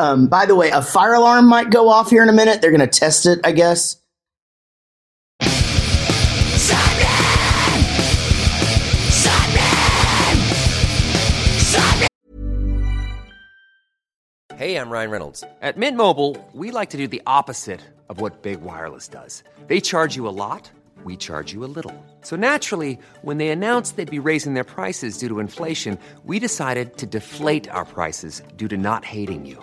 Um, by the way, a fire alarm might go off here in a minute. They're going to test it, I guess. Hey, I'm Ryan Reynolds. At Mint Mobile, we like to do the opposite of what Big Wireless does. They charge you a lot, we charge you a little. So naturally, when they announced they'd be raising their prices due to inflation, we decided to deflate our prices due to not hating you.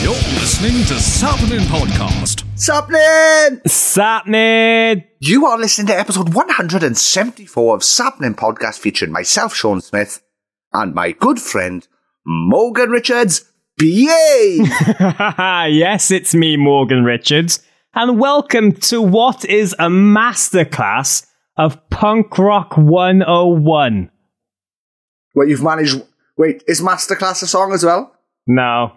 You're listening to Sappenin Podcast. Sappenin! Sappenin! You are listening to episode 174 of Sappenin Podcast featuring myself, Sean Smith, and my good friend, Morgan Richards, BA! yes, it's me, Morgan Richards, and welcome to what is a masterclass of Punk Rock 101. What you've managed. Wait, is Masterclass a song as well? No.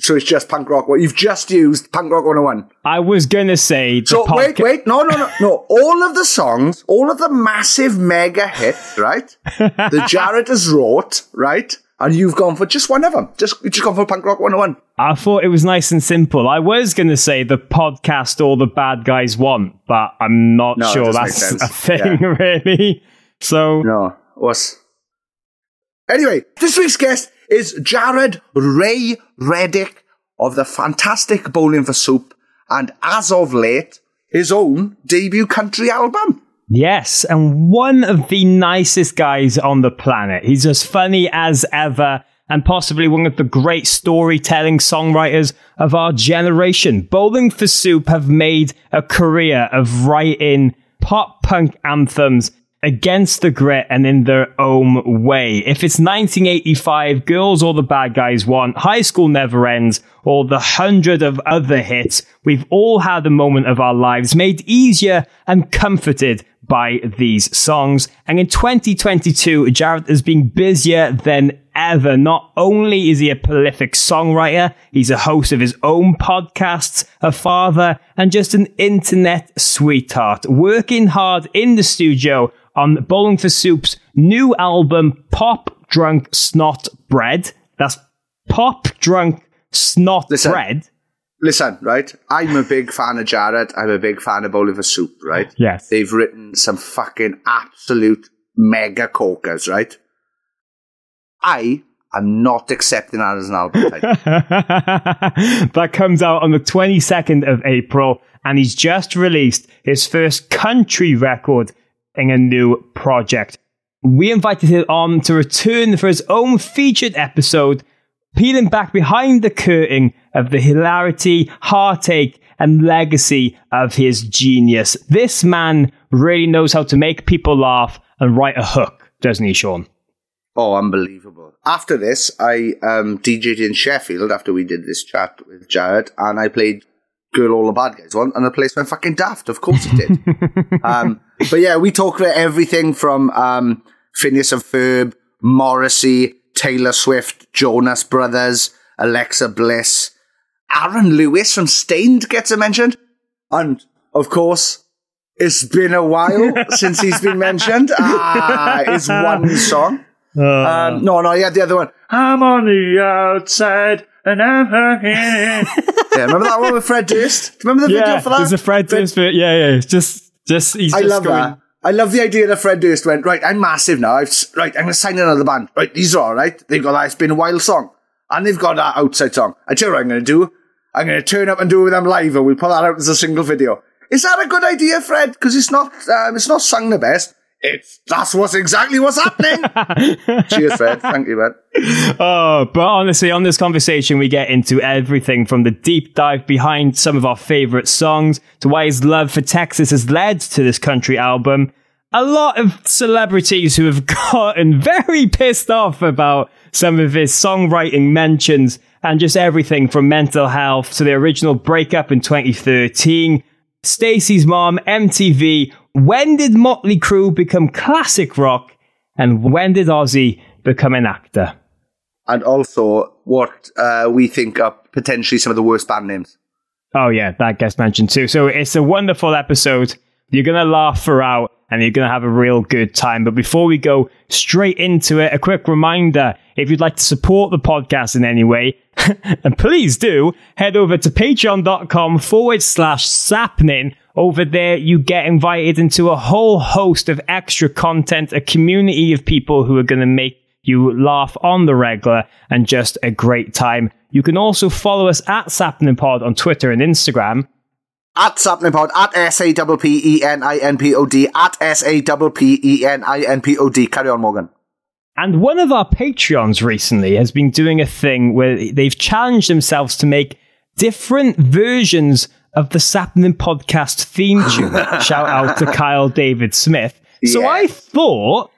So it's just punk rock. Well, you've just used punk rock 101. I was gonna say. the So wait, wait, no, no, no, no. All of the songs, all of the massive mega hits, right? the Jaret has wrote, right? And you've gone for just one of them. Just you've just gone for punk rock 101. I thought it was nice and simple. I was gonna say the podcast all the bad guys want, but I'm not No, sure that's a thing, really. So, No, was. Anyway, this week's guest is Jaret Ray Reddick of the fantastic Bowling for Soup, and as of late, his own debut country album. Yes, and one of the nicest guys on the planet. He's as funny as ever and possibly one of the great storytelling songwriters of our generation. Bowling for Soup have made a career of writing pop punk anthems against the grit and in their own way. If it's 1985, Girl All the Bad Guys Want, High School Never Ends, or the hundred of other hits, we've all had a moment of our lives made easier and comforted by these songs. And in 2022, Jaret has been busier than ever. Not only is he a prolific songwriter, he's a host of his own podcasts, a father, and just an internet sweetheart, working hard in the studio on Bowling for Soup's new album, Pop Drunk Snot Bread. That's Pop Drunk Snot Listen. Bread. Listen, right? I'm a big fan of Jaret. I'm a big fan of Bowling for Soup, right? Yes. They've written some fucking absolute mega corkers, right? I am not accepting that as an album title. that comes out on the 22nd of April, and he's just released his first country record a new project. We invited him on to return for his own featured episode, peeling back behind the curtain of the hilarity, heartache, and legacy of his genius. This man really knows how to make people laugh and write a hook, doesn't he, Sean? Oh, unbelievable. After this, I um, DJ'd in Sheffield after we did this chat with Jaret, and I played Girl All the Bad Guys Want, and the place went fucking daft. Of course it did. um, but yeah, we talk about everything from um, Phineas and Ferb, Morrissey, Taylor Swift, Jonas Brothers, Alexa Bliss, Aaron Lewis from Staind gets a mention, and of course, it's been a while since he's been mentioned. Ah, it's one song. Um, no, no, yeah, the other one. I'm on the outside and I'm hanging in. Yeah, remember that one with Fred Durst? Do you remember the video for that? there's a Fred Durst bit. Yeah, yeah. Just, just he's I just love going, that. I love the idea that Fred Durst went, right, I'm massive now. I've, right, I'm going to sign another band. Right, these are all right. They've got that It's Been Awhile song. And they've got that outside song. I tell you what I'm going to do. I'm going to turn up and do it with them live and we'll put that out as a single video. Is that a good idea, Fred? Because it's not um, it's not sung the best. It's that's what's exactly what's happening. Cheers, Fred. Thank you, man. Oh, but honestly, on this conversation, we get into everything from the deep dive behind some of our favorite songs to why his love for Texas has led to this country album. A lot of celebrities who have gotten very pissed off about some of his songwriting mentions and just everything from mental health to the original breakup in 2013, Stacy's mom, MTV, when did Motley Crue become classic rock, and when did Ozzy become an actor? And also, what uh, we think are potentially some of the worst band names. Oh yeah, that gets mentioned too. So it's a wonderful episode. You're gonna laugh throughout and you're gonna have a real good time. But before we go straight into it, a quick reminder: if you'd like to support the podcast in any way, and please do, head over to patreon.com forward slash sappenin. Over there, you get invited into a whole host of extra content, a community of people who are going to make you laugh on the regular and just a great time. You can also follow us at Sappenin Pod on Twitter and Instagram. At Sappeninpod, at S A P P E N I N P O D, at S A P P E N I N P O D. Carry on, Morgan. And one of our Patreons recently has been doing a thing where they've challenged themselves to make different versions of the Sappenin podcast theme tune. Shout out to Kyle David Smith. So Yeah. I thought,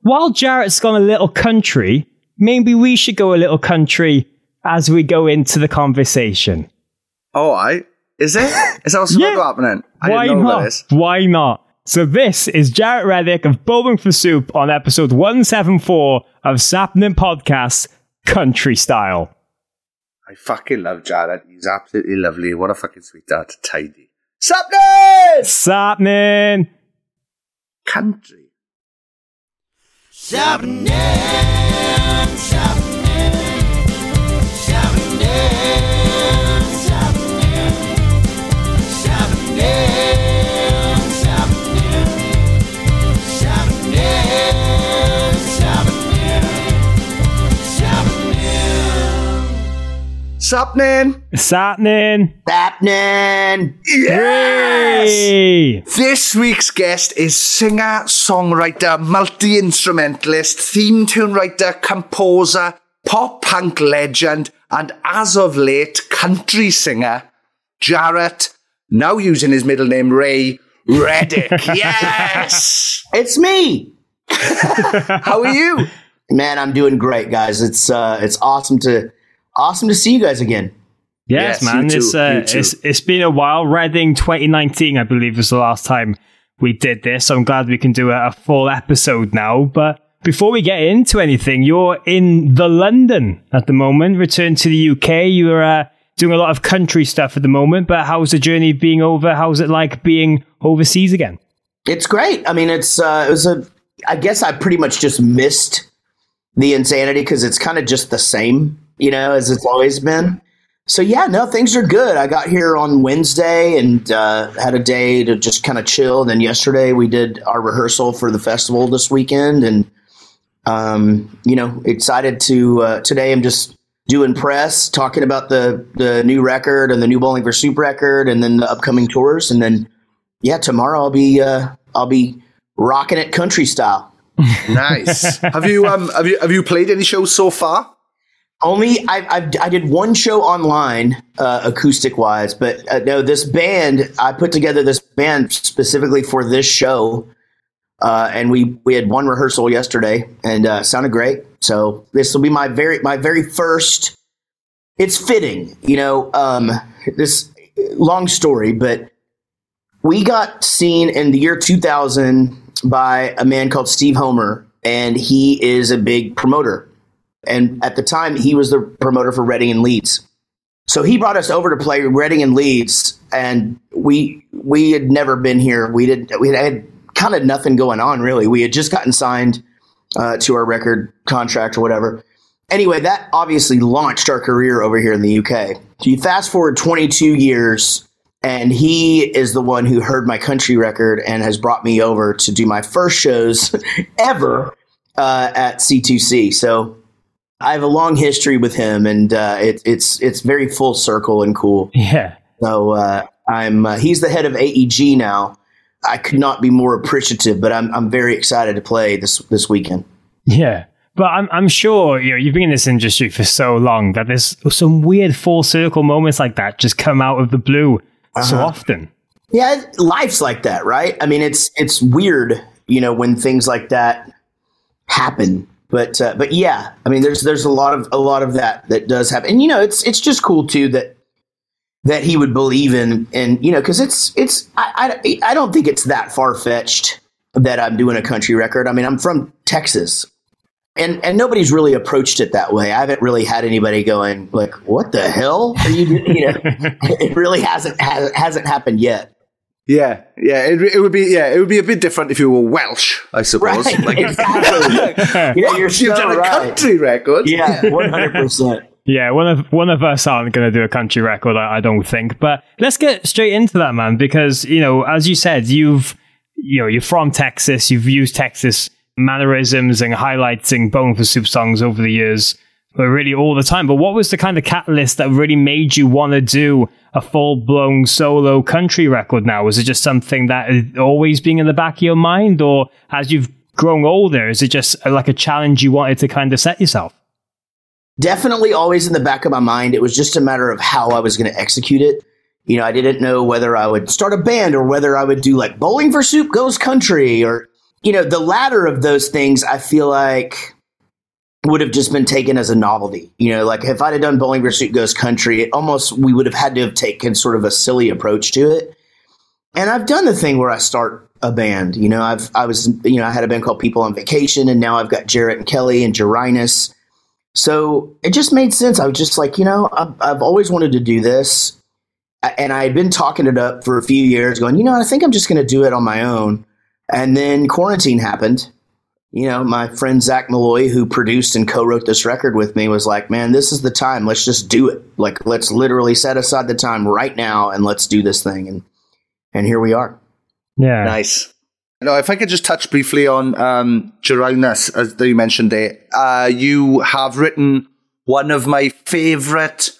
while Jaret's gone a little country, maybe we should go a little country as we go into the conversation. Oh, I is it? Is that what's Yeah. happening? I Why not? this. Why not? So this is Jaret Reddick of Bowling for Soup on episode 174 of Sappenin Podcast Country Style. I fucking love Jaret. He's absolutely lovely. What a fucking sweetheart. Tidy. Sapness! Sappenin! Country. Sappenin! Sappenin! Happening. Yes! Hey! This week's guest is singer, songwriter, multi instrumentalist, theme tune writer, composer, pop punk legend, and as of late, country singer, Jaret, now using his middle name Ray Reddick. yes! It's me. How are you? Man, I'm doing great, guys. It's uh it's awesome to awesome to see you guys again. Yes, Yes, man. It's, uh, it's it's been a while. Reading 2019, I believe, was the last time we did this. So I'm glad we can do a, a full episode now. But before we get into anything, you're in the London at the moment. Return to the UK. You're uh, doing a lot of country stuff at the moment. But how's the journey being over? How's it like being overseas again? It's great. I mean, it's uh it was a I guess I pretty much just missed the insanity because it's kind of just the same, you know, as it's always been. So yeah, no, things are good. I got here on Wednesday and uh, had a day to just kind of chill. Then yesterday we did our rehearsal for the festival this weekend, and um, you know, excited to uh, today. I'm just doing press, talking about the the new record and the new Bowling for Soup record, and then the upcoming tours, and then yeah, tomorrow I'll be uh, I'll be rocking it country style. Nice. have you um have you have you played any shows so far? Only I, I, I did one show online, uh, acoustic wise, but uh, no, this band I put together this band specifically for this show, uh, and we we had one rehearsal yesterday, and uh, sounded great. So this will be my very my very first. It's fitting, you know. Um, this long story, but we got seen in the year 2000 by a man called Steve Homer, and he is a big promoter. And at the time, he was the promoter for Reading and Leeds. So he brought us over to play Reading and Leeds, and we we had never been here. We did we had kind of nothing going on really. We had just gotten signed uh, to our record contract or whatever. Anyway, that obviously launched our career over here in the UK. So you fast forward 22 years, and he is the one who heard my country record and has brought me over to do my first shows ever uh, at C2C. So I have a long history with him, and uh, it, it's it's very full circle and cool. Yeah. So uh, I'm uh, he's the head of AEG now. I could not be more appreciative, but I'm I'm very excited to play this this weekend. Yeah. But I'm, I'm sure you know, you've been in this industry for so long that there's some weird full circle moments like that just come out of the blue so Uh-huh. often. Yeah, life's like that, right? I mean, it's it's weird, you know, when things like that happen. But uh, but yeah, I mean, there's there's a lot of a lot of that that does happen, and you know, it's it's just cool too that that he would believe in, and you know, because it's it's I, I I don't think it's that far fetched that I'm doing a country record. I mean, I'm from Texas. And, and nobody's really approached it that way. I haven't really had anybody going like, "What the hell are you doing?" You know, it really hasn't hasn't, hasn't happened yet. Yeah, yeah. It, it would be yeah, it would be a bit different if you were Welsh, I suppose. Right, Like, exactly. yeah, you're You've so done a country record. Yeah, one hundred percent. Yeah, one of one of us aren't going to do a country record, I, I don't think. But let's get straight into that, man, because you know, as you said, you've you know you're from Texas, you've used Texas mannerisms and highlighting Bowling for Soup songs over the years, but really all the time. But what was the kind of catalyst that really made you want to do a full blown solo country record? Now, was it just something that always being in the back of your mind, or as you've grown older, is it just uh, like a challenge you wanted to kind of set yourself? Definitely always in the back of my mind. It was just a matter of how I was going to execute it. You know, I didn't know whether I would start a band or whether I would do like Bowling for Soup Goes Country or, you know, the latter of those things, I feel like would have just been taken as a novelty. You know, like if I'd have done Bowling Soup Goes Country, it almost, we would have had to have taken sort of a silly approach to it. And I've done the thing where I start a band. You know, I've, I was, you know, I had a band called People on Vacation and now I've got Jaret and Kelly and Jarinus. So it just made sense. I was just like, you know, I've, I've always wanted to do this. And I had been talking it up for a few years, going, you know, I think I'm just going to do it on my own. And then quarantine happened. You know, my friend Zach Malloy, who produced and co wrote this record with me, was like, man, this is the time. Let's just do it. Like, let's literally set aside the time right now and let's do this thing. And, and here we are. Yeah. Nice. No, if I could just touch briefly on um, Jarinus, as you mentioned there, uh, you have written one of my favourite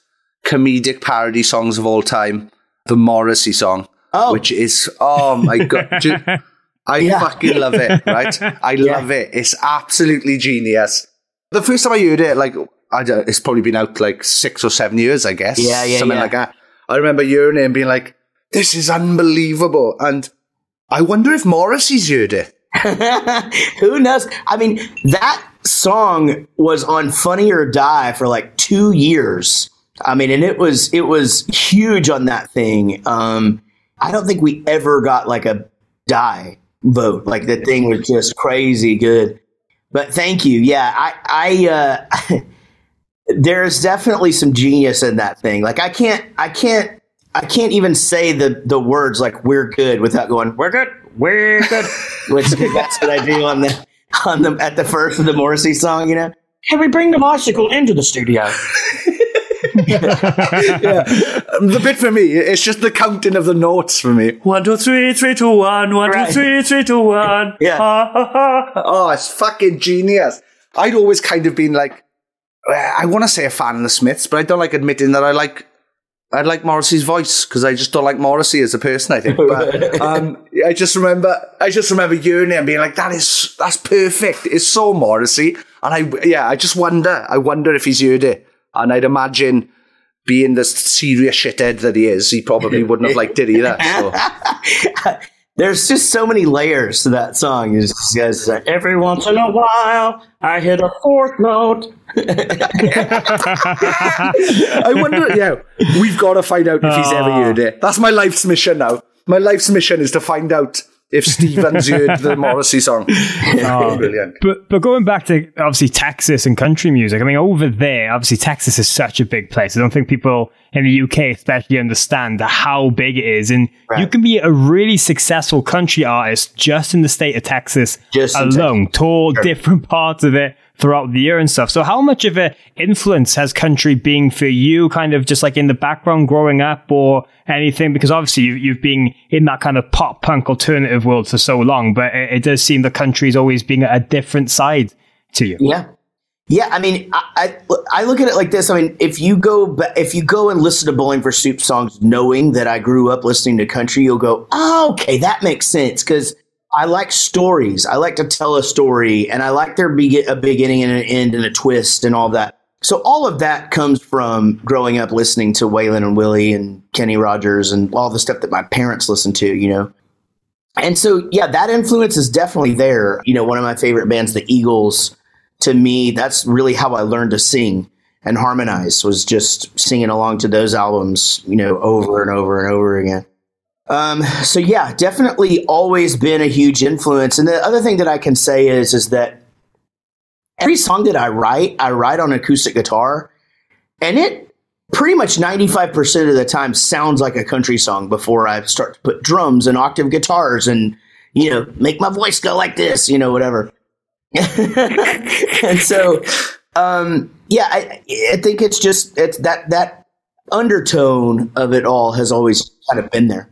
comedic parody songs of all time, the Morrissey song, Oh. which is, oh my God. I Yeah. fucking love it, right? I Yeah. love it. It's absolutely genius. The first time I heard it, like, I don't, it's probably been out like six or seven years, I guess. Yeah, yeah, Something yeah. like that. I remember hearing it and being like, this is unbelievable. And I wonder if Morrissey's heard it. Who knows? I mean, that song was on Funny or Die for like two years. I mean, and it was it was huge on that thing. Um, I don't think we ever got like a die vote. Like the thing was just crazy good. But thank you. Yeah, I I uh, there's definitely some genius in that thing. Like I can't I can't I can't even say the the words like we're good without going we're good we're good. Which that's what I do on the on the at the first of the Morrissey song. You know, can we bring the bicycle into the studio? Um, the bit for me, it's just the counting of the notes for me. One, two, three, three, two, one. One, two, Right. three, three, two, one. Yeah. Ha, ha, ha. Oh, it's fucking genius. I'd always kind of been like, I want to say a fan of the Smiths, but I don't like admitting that I like. I like Morrissey's voice because I just don't like Morrissey as a person. I think, but um, I just remember, I just remember hearing it and being like, "That is, that's perfect. It's so Morrissey." And I, yeah, I just wonder, I wonder if he's heard it. And I'd imagine, being the serious shithead that he is, he probably wouldn't have liked it either. So. There's just so many layers to that song. It's just, it's like, every once in a while, I hit a fourth note. I wonder, yeah, we've got to find out if he's ever ah. heard it. That's my life's mission now. My life's mission is to find out if Stevens heard the Morrissey song. Oh. Brilliant. But but going back to obviously Texas and country music, I mean over there, obviously Texas is such a big place. I don't think people in the UK especially understand how big it is, and you can be a really successful country artist just in the state of Texas Just alone, tour different parts of it throughout the year and stuff. So how much of an influence has country been for you, kind of just like in the background growing up or anything? Because obviously you, you've been in that kind of pop punk alternative world for so long, but it, it does seem the country's always being a different side to you. Yeah. Yeah, I mean, I, I, I look at it like this. I mean, if you go if you go and listen to Bowling for Soup songs, knowing that I grew up listening to country, you'll go, oh, okay, that makes sense because I like stories. I like to tell a story, and I like there be a beginning and an end and a twist and all that. So all of that comes from growing up listening to Waylon and Willie and Kenny Rogers and all the stuff that my parents listened to, you know. And so, yeah, that influence is definitely there. You know, one of my favorite bands, the Eagles to me, that's really how I learned to sing and harmonize was just singing along to those albums, you know, over and over and over again. Um, so yeah, definitely always been a huge influence. And the other thing that I can say is, is that every song that I write, I write on acoustic guitar and it pretty much 95% of the time sounds like a country song before I start to put drums and octave guitars and, you know, make my voice go like this, you know, whatever. and so, um, yeah, I, I think it's just it's that that undertone of it all has always kind of been there.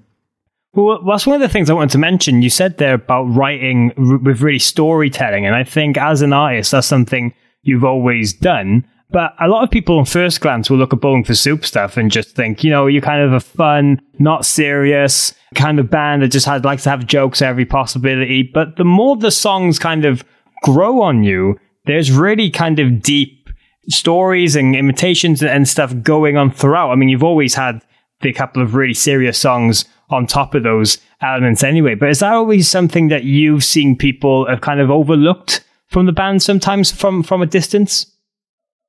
Well, that's one of the things I wanted to mention. You said there about writing r- with really storytelling, and I think as an artist, that's something you've always done. But a lot of people on first glance will look at Bowling for Soup stuff and just think, you know, you're kind of a fun, not serious kind of band that just had, likes to have jokes every possibility. But the more the songs kind of grow on you, there's really kind of deep stories and imitations and stuff going on throughout. I mean, you've always had the couple of really serious songs on top of those elements anyway. But is that always something that you've seen people have kind of overlooked from the band sometimes from from a distance?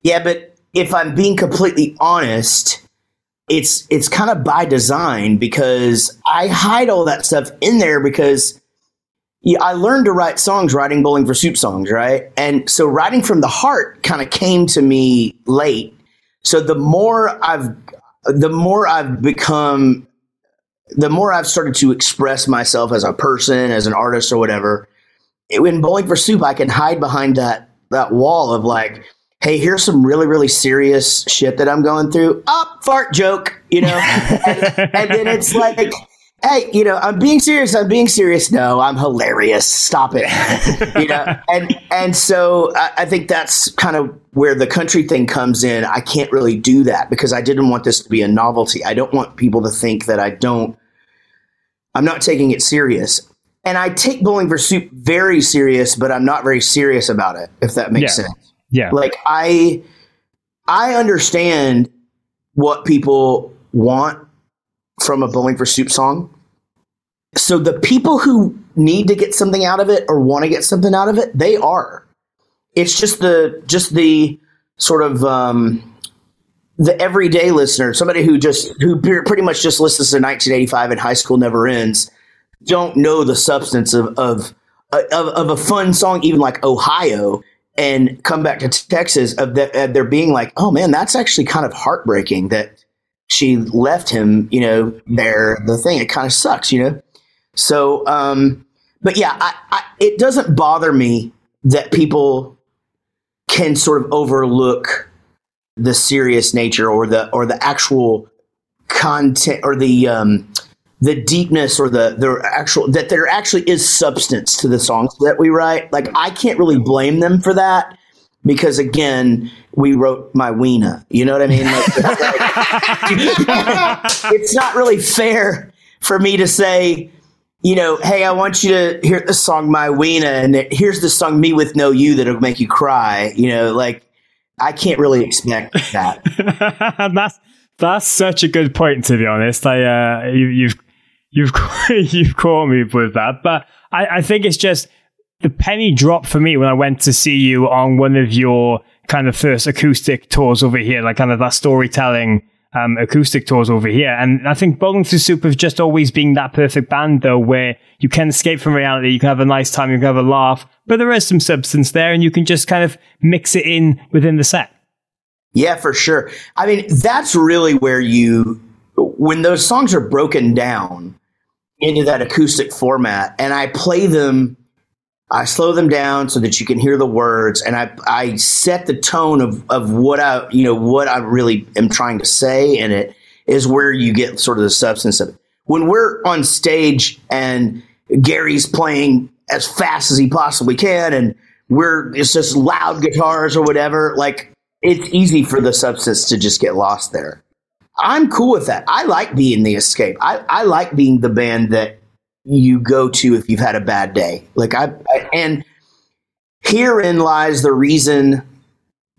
Yeah, but if I'm being completely honest, it's it's kind of by design because I hide all that stuff in there because yeah, I learned to write songs writing Bowling for Soup songs, right? And so writing from the heart kind of came to me late. So the more I've the more I've become the more I've started to express myself as a person, as an artist or whatever, in Bowling for Soup I can hide behind that that wall of like, hey, here's some really, really serious shit that I'm going through. Up, oh, fart joke, you know? and, and then it's like hey, you know, I'm being serious. I'm being serious. No, I'm hilarious. Stop it. you know, and and so I, I, think that's kind of where the country thing comes in. I can't really do that because I didn't want this to be a novelty. I don't want people to think that I don't. I'm not taking it serious. And I take Bowling for Soup very serious, but I'm not very serious about it. If that makes yeah. sense. Yeah. Like I, I understand what people want from a Bowling for Soup song. So the people who need to get something out of it or want to get something out of it, they are. It's just the just the sort of um, the everyday listener, somebody who just who pretty much just listens to 1985 and High School Never Ends, don't know the substance of of of, of a fun song, even like Ohio, and come back to Texas of that they're being like, oh man, that's actually kind of heartbreaking that she left him, you know, there. The thing, it kind of sucks, you know. So, um, but yeah, I, I, it doesn't bother me that people can sort of overlook the serious nature or the or the actual content or the um, the deepness or the the actual that there actually is substance to the songs that we write. Like I can't really blame them for that because again, we wrote my Wena. You know what I mean? Like, like, it's not really fair for me to say you know, hey, I want you to hear the song My Wena, and here's the song Me with No You that'll make you cry. You know, like I can't really expect that. that's that's such a good point, to be honest. I uh, you, you've you've you've caught me with that, but I, I think it's just the penny dropped for me when I went to see you on one of your kind of first acoustic tours over here, like kind of that storytelling um, acoustic tours over here. And I think Bowling for Soup have just always been that perfect band, though, where you can escape from reality, you can have a nice time, you can have a laugh, but there is some substance there, and you can just kind of mix it in within the set. Yeah, for sure. I mean, that's really where you, when those songs are broken down into that acoustic format, and I play them I slow them down so that you can hear the words, and I I set the tone of of what I you know what I really am trying to say, and it is where you get sort of the substance of it. When we're on stage and Gary's playing as fast as he possibly can, and we're it's just loud guitars or whatever. Like it's easy for the substance to just get lost there. I'm cool with that. I like being the escape. I, I like being the band that you go to if you've had a bad day. Like I, I and herein lies the reason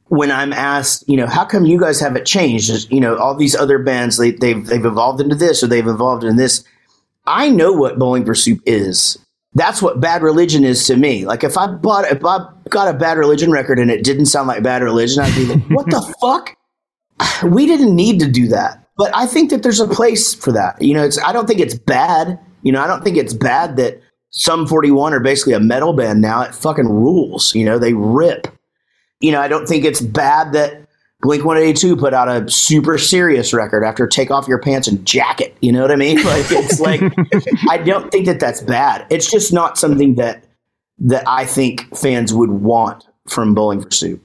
when I'm asked, you know, how come you guys haven't changed? You know, all these other bands they, they've they've evolved into this or they've evolved in this. I know what Bowling for Soup is. That's what Bad Religion is to me. Like if I bought if I got a Bad Religion record and it didn't sound like Bad Religion, I'd be like, what the fuck? We didn't need to do that. But I think that there's a place for that. You know, it's I don't think it's bad. You know, I don't think it's bad that Sum 41 are basically a metal band now. It fucking rules. You know, they rip. You know, I don't think it's bad that Blink 182 put out a super serious record after Take Off Your Pants and Jacket. You know what I mean? Like, it's like, I don't think that that's bad. It's just not something that, that I think fans would want from Bowling for Soup.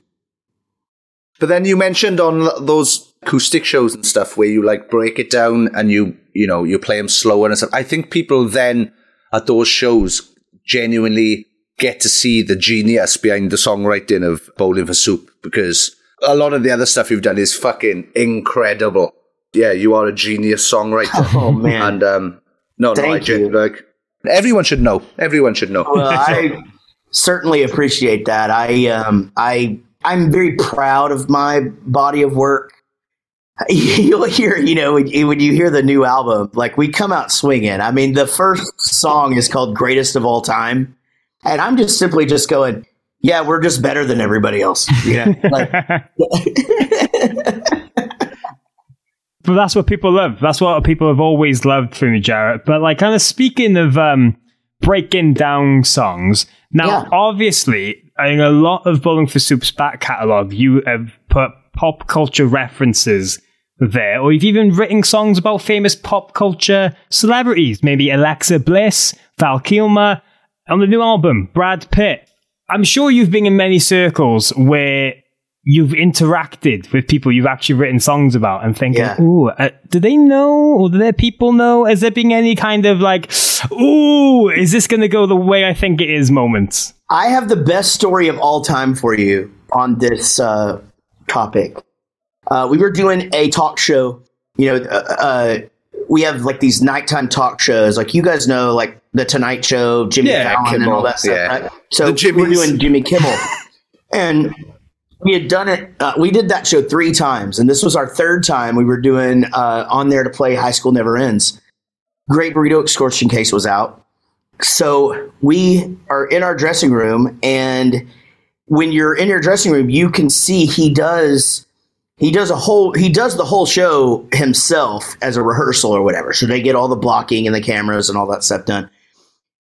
But then you mentioned on those acoustic shows and stuff where you like break it down and you, you know, you play them slower and stuff. I think people then at those shows genuinely get to see the genius behind the songwriting of Bowling for Soup because a lot of the other stuff you've done is fucking incredible. Yeah, you are a genius songwriter. Oh man! And um, no, no, I Thank like everyone should know. Everyone should know. well, I certainly appreciate that. I um, I I'm very proud of my body of work. You'll hear, you know, when you, when you hear the new album, like we come out swinging. I mean, the first song is called "Greatest of All Time," and I'm just simply just going, "Yeah, we're just better than everybody else." You know, like, But that's what people love. That's what people have always loved from you, Jaret. But like, kind of speaking of um, breaking down songs. Now, Yeah. obviously, in a lot of Bowling for Soup's back catalogue, you have put pop culture references there, or you've even written songs about famous pop culture celebrities, maybe Alexa Bliss, Val Kilmer. On the new album, Brad Pitt. I'm sure you've been in many circles where you've interacted with people you've actually written songs about and thinking, Yeah. ooh, uh, do they know or do their people know? Has there been any kind of like, ooh, is this going to go the way I think it is moments? I have the best story of all time for you on this uh, topic. Uh, we were doing a talk show. You know, uh, uh, we have like these nighttime talk shows. Like you guys know, like the Tonight Show, Jimmy Yeah, Fallon, and Kimmel, all that stuff. yeah. Right? So The we're doing Jimmy Kimmel, and we had done it. Uh, we did that show three times, and this was our third time. We were doing uh, on there to play High School Never Ends. Great Burrito Extortion Case was out. So we are in our dressing room, and when you're in your dressing room, you can see he does he does a whole he does the whole show himself as a rehearsal or whatever. So they get all the blocking and the cameras and all that stuff done.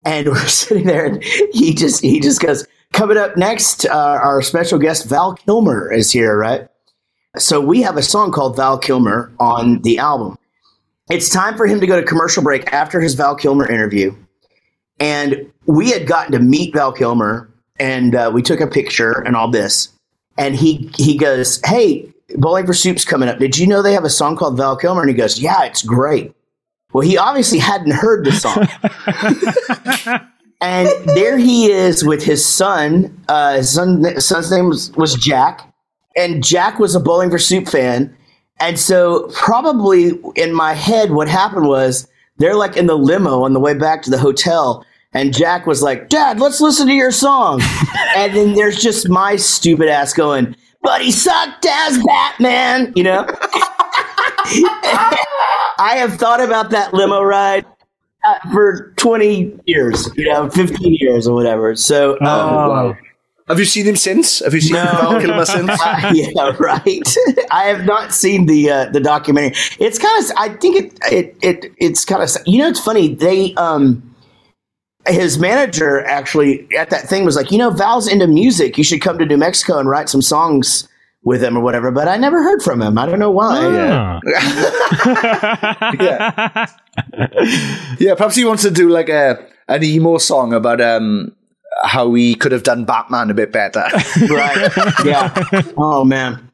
And we're sitting there, and he just he just goes coming up next. Uh, our special guest Val Kilmer is here, right? So we have a song called Val Kilmer on the album. It's time for him to go to commercial break after his Val Kilmer interview. And we had gotten to meet Val Kilmer and uh, we took a picture and all this. And he, he goes, Hey, Bowling for Soup's coming up. Did you know they have a song called Val Kilmer? And he goes, Yeah, it's great. Well, he obviously hadn't heard the song. and there he is with his son. Uh, his son, son's name was, was Jack. And Jack was a Bowling for Soup fan. And so, probably in my head, what happened was they're like in the limo on the way back to the hotel. And Jack was like, Dad, let's listen to your song. and then there's just my stupid ass going, But he sucked as Batman, you know? I have thought about that limo ride uh, for 20 years, you know, 15 years or whatever. So, um, Oh. Have you seen him since? Have you seen Val Kilmer since? uh, yeah, right. I have not seen the uh, the documentary. It's kind of. I think it it, it it's kind of. You know, it's funny. They um, his manager actually at that thing was like, you know, Val's into music. You should come to New Mexico and write some songs with him or whatever. But I never heard from him. I don't know why. Ah. Yeah. Yeah, perhaps he wants to do like a an emo song about um how he could have done Batman a bit better. right. Yeah. Oh man.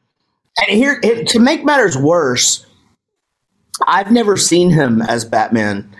And here, it, to make matters worse, I've never seen him as Batman.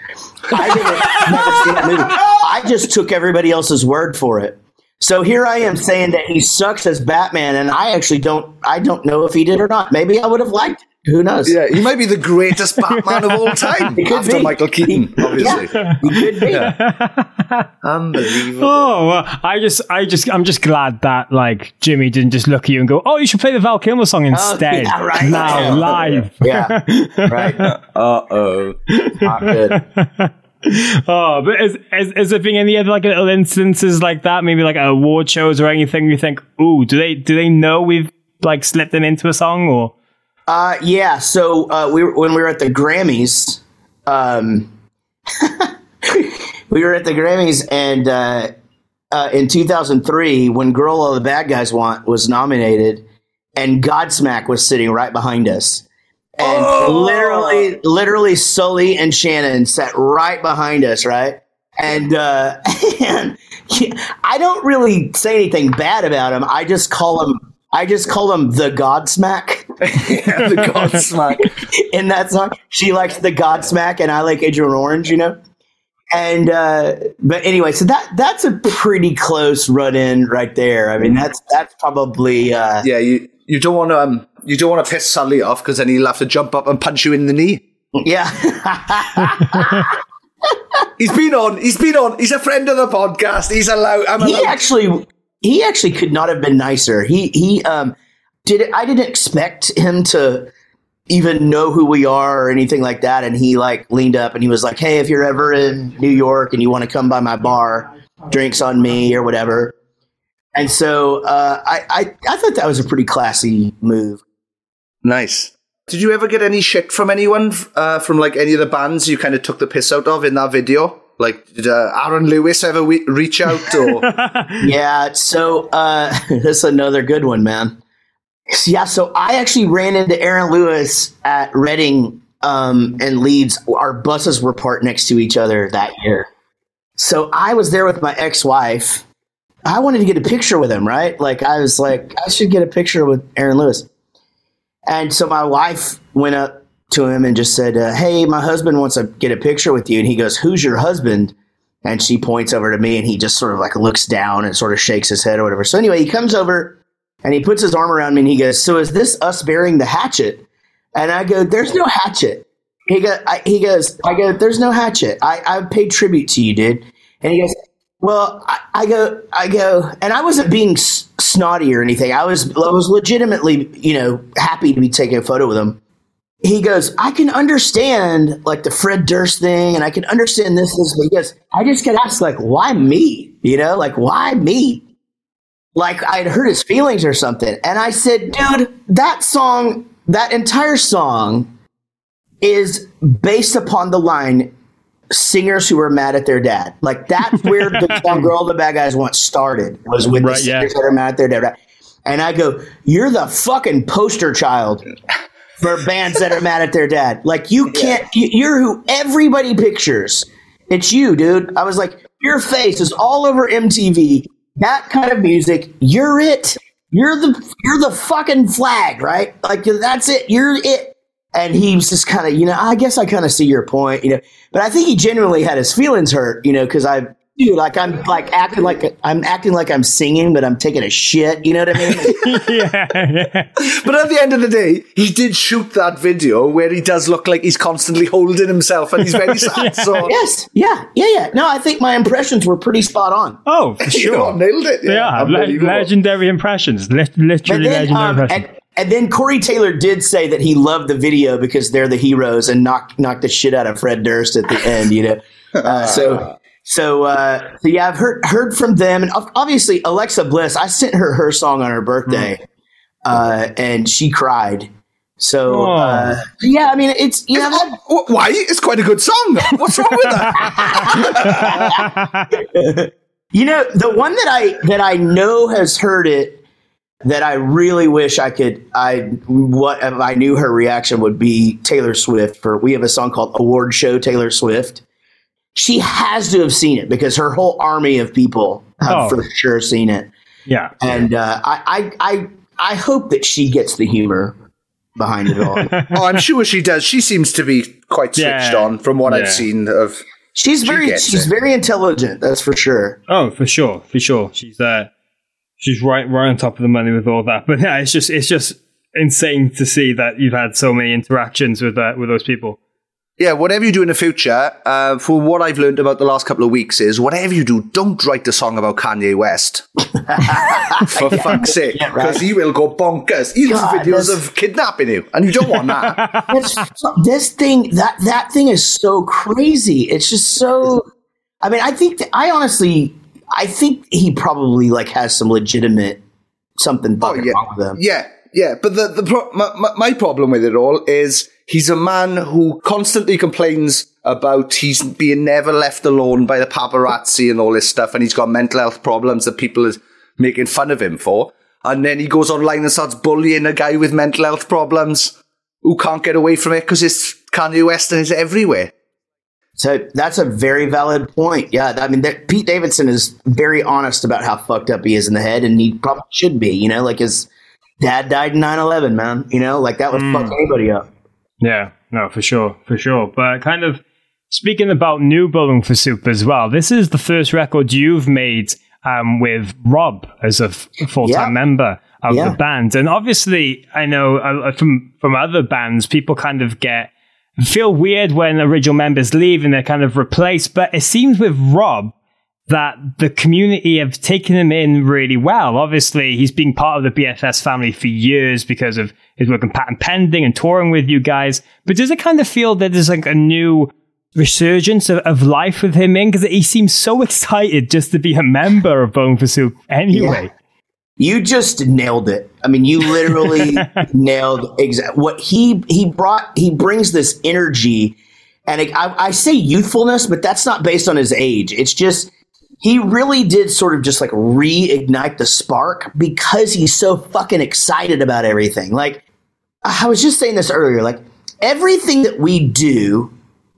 I've never, never seen that movie. I just took everybody else's word for it. So here I am saying that he sucks as Batman, and I actually don't. I don't know if he did or not. Maybe I would have liked. it. Who knows? Yeah, he might be the greatest Batman of all time He could after be. Michael Keaton, obviously. Yeah, he could be. Unbelievable. Oh, well, I just, I just, I'm just glad that like Jimmy didn't just look at you and go, "Oh, you should play the Val Kilmer song instead." yeah, right. Now Yeah. live. Yeah, right. Uh oh. Not good. Oh, but is, is, is there been any other like little instances like that? Maybe like award shows or anything? You think, ooh, do they do they know we've like slipped them into a song or? Uh, yeah. So uh, we were, when we were at the Grammys, um, we were at the Grammys, and uh, uh, in 2003, when "Girl All the Bad Guys Want" was nominated, and Godsmack was sitting right behind us, and literally, literally, Sully and Shannon sat right behind us, right. And, uh, and I don't really say anything bad about him. I just call him. I just call him the Godsmack the Godsmack. in that song. She likes the Godsmack, and I like Agent Orange, you know. And uh, but anyway, so that that's a pretty close run in right there. I mean, that's that's probably uh, Yeah, you, you don't want to um, you don't want to piss Sully off because then he'll have to jump up and punch you in the knee. yeah. He's been on. He's been on. He's a friend of the podcast. He's allowed. I'm he actually he actually could not have been nicer. He he um did it, I didn't expect him to even know who we are or anything like that. And he like leaned up and he was like, "Hey, if you're ever in New York and you want to come by my bar, drinks on me or whatever." And so uh, I, I I thought that was a pretty classy move. Nice. Did you ever get any shit from anyone uh, from like any of the bands you kind of took the piss out of in that video? Like, did uh, Aaron Lewis ever we- reach out or? Yeah, so uh, that's another good one, man. Yeah, so I actually ran into Aaron Lewis at Reading um, and Leeds. Our buses were parked next to each other that year. So I was there with my ex-wife. I wanted to get a picture with him, right? Like I was like, I should get a picture with Aaron Lewis. And so my wife went up to him and just said, uh, "Hey, my husband wants to get a picture with you." And he goes, "Who's your husband?" And she points over to me, and he just sort of like looks down and sort of shakes his head or whatever. So anyway, he comes over and he puts his arm around me, and he goes, "So is this us bearing the hatchet?" And I go, "There's no hatchet." He go, I, he goes, I go, "There's no hatchet. I, I paid tribute to you, dude." And he goes, "Well, I, I go, I go," and I wasn't being s- snotty or anything. I was, I was legitimately, you know, happy to be taking a photo with him he goes, I can understand like the Fred Durst thing, and I can understand this, this, but he goes, I just get asked like, why me? You know, like why me? Like I'd hurt his feelings or something. And I said, dude, that song, that entire song is based upon the line singers who were mad at their dad. Like that's where the song Girl the Bad Guys once started, was with Right, the yeah. singers that are mad at their dad. And I go, You're the fucking poster child for bands that are mad at their dad. Like you can't. you- You're who everybody pictures. It's you, dude. I was like, your face is all over MTV. That kind of music. You're it. You're the you're the fucking flag, right? Like that's it. You're it. And he was just kind of, you know, I guess I kind of see your point, you know. But I think he genuinely had his feelings hurt, you know, because I, dude, like I'm like acting like I'm acting like I'm singing, but I'm taking a shit. You know what I mean? yeah, yeah. but at the end of the day, he did shoot that video where he does look like he's constantly holding himself and he's very sad. So yes. Yeah. Yeah. Yeah. No, I think my impressions were pretty spot on. Oh, for you know, sure. nailed it. Yeah, Yeah, le- legendary impressions. Lit- But literally then, legendary um, impressions. and, and then Corey Taylor did say that he loved the video because they're the heroes and knocked knocked the shit out of Fred Durst at the end. You know, uh, so so uh, so yeah, I've heard heard from them, and obviously Alexa Bliss. I sent her her song on her birthday, uh, and she cried. So uh, yeah, I mean it's you know that- Why? It's quite a good song. What's wrong with that? You know, the one that I that I know has heard it that I really wish I could I what if I knew her reaction would be Taylor Swift for we have a song called Award Show Taylor Swift. She has to have seen it because her whole army of people have Oh. for sure seen it. yeah. And uh, I, I I I hope that she gets the humor behind it all. oh, I'm sure she does. She seems to be quite switched Yeah. on from what Yeah. I've seen of She's She very she's it. very intelligent. That's for sure. Oh, for sure, for sure. She's uh, she's right, right on top of the money with all that. But yeah, it's just, it's just insane to see that you've had so many interactions with uh, with those people. Yeah, whatever you do in the future, uh, for what I've learned about the last couple of weeks is whatever you do, don't write a song about Kanye West. for fuck's sake, yeah, because right. he will go bonkers. He'll God, videos of kidnapping you, and you don't want that. This thing that that thing is so crazy. It's just so. I mean, I think that, I honestly, I think he probably like has some legitimate something Oh, yeah. wrong with him. Yeah, yeah. But the, the pro- my, my, my problem with it all is he's a man who constantly complains about he's being never left alone by the paparazzi and all this stuff, and he's got mental health problems that people are making fun of him for. And then he goes online and starts bullying a guy with mental health problems who can't get away from it because it's Kanye West and it's everywhere. So that's a very valid point. Yeah, I mean, that, Pete Davidson is very honest about how fucked up he is in the head, and he probably should be. You know, like his dad died in 9-11, man. You know, like that would fuck mm. anybody up. Yeah, no, for sure, for sure. But kind of speaking about new Bowling for Soup as well, this is the first record you've made um, with Rob as a f- full time Yeah. member of Yeah. the band. And obviously, I know uh, from from other bands, people kind of get feel weird when original members leave and they're kind of replaced. But it seems with Rob that the community have taken him in really well. Obviously, he's been part of the BFS family for years because of his work on patent pending and touring with you guys. But does it kind of feel that there's like a new resurgence of, of life with him in? Because he seems so excited just to be a member of Bowling for Soup anyway. You just nailed it. I mean, you literally nailed exact what he he brought. He brings this energy, and it, I, I say youthfulness, but that's not based on his age. It's just he really did sort of just like reignite the spark because he's so fucking excited about everything. Like I was just saying this earlier. Like everything that we do,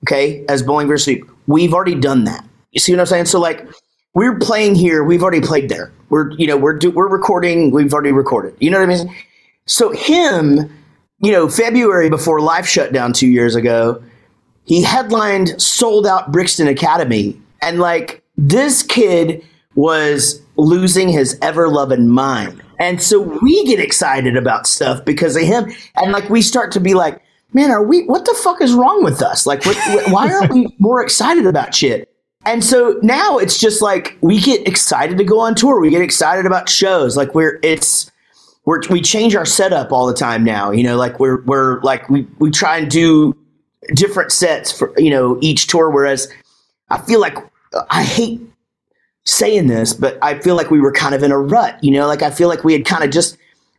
okay, as Bowling for Soup, we've already done that. You see what I'm saying? So like we're playing here, we've already played there. We're you know we're do, we're recording, we've already recorded. You know what I mean? So him, you know, February before life shut down two years ago, he headlined sold out Brixton Academy, and like this kid was losing his ever loving mind. And so we get excited about stuff because of him, and like we start to be like, man, are we? What the fuck is wrong with us? Like, what, why aren't we more excited about shit? And so now it's just like we get excited to go on tour. We get excited about shows. Like we're it's we're we change our setup all the time now. You know, like we're we're like we we try and do different sets for you know each tour. Whereas I feel like I hate saying this, but I feel like we were kind of in a rut. You know, like I feel like we had kind of just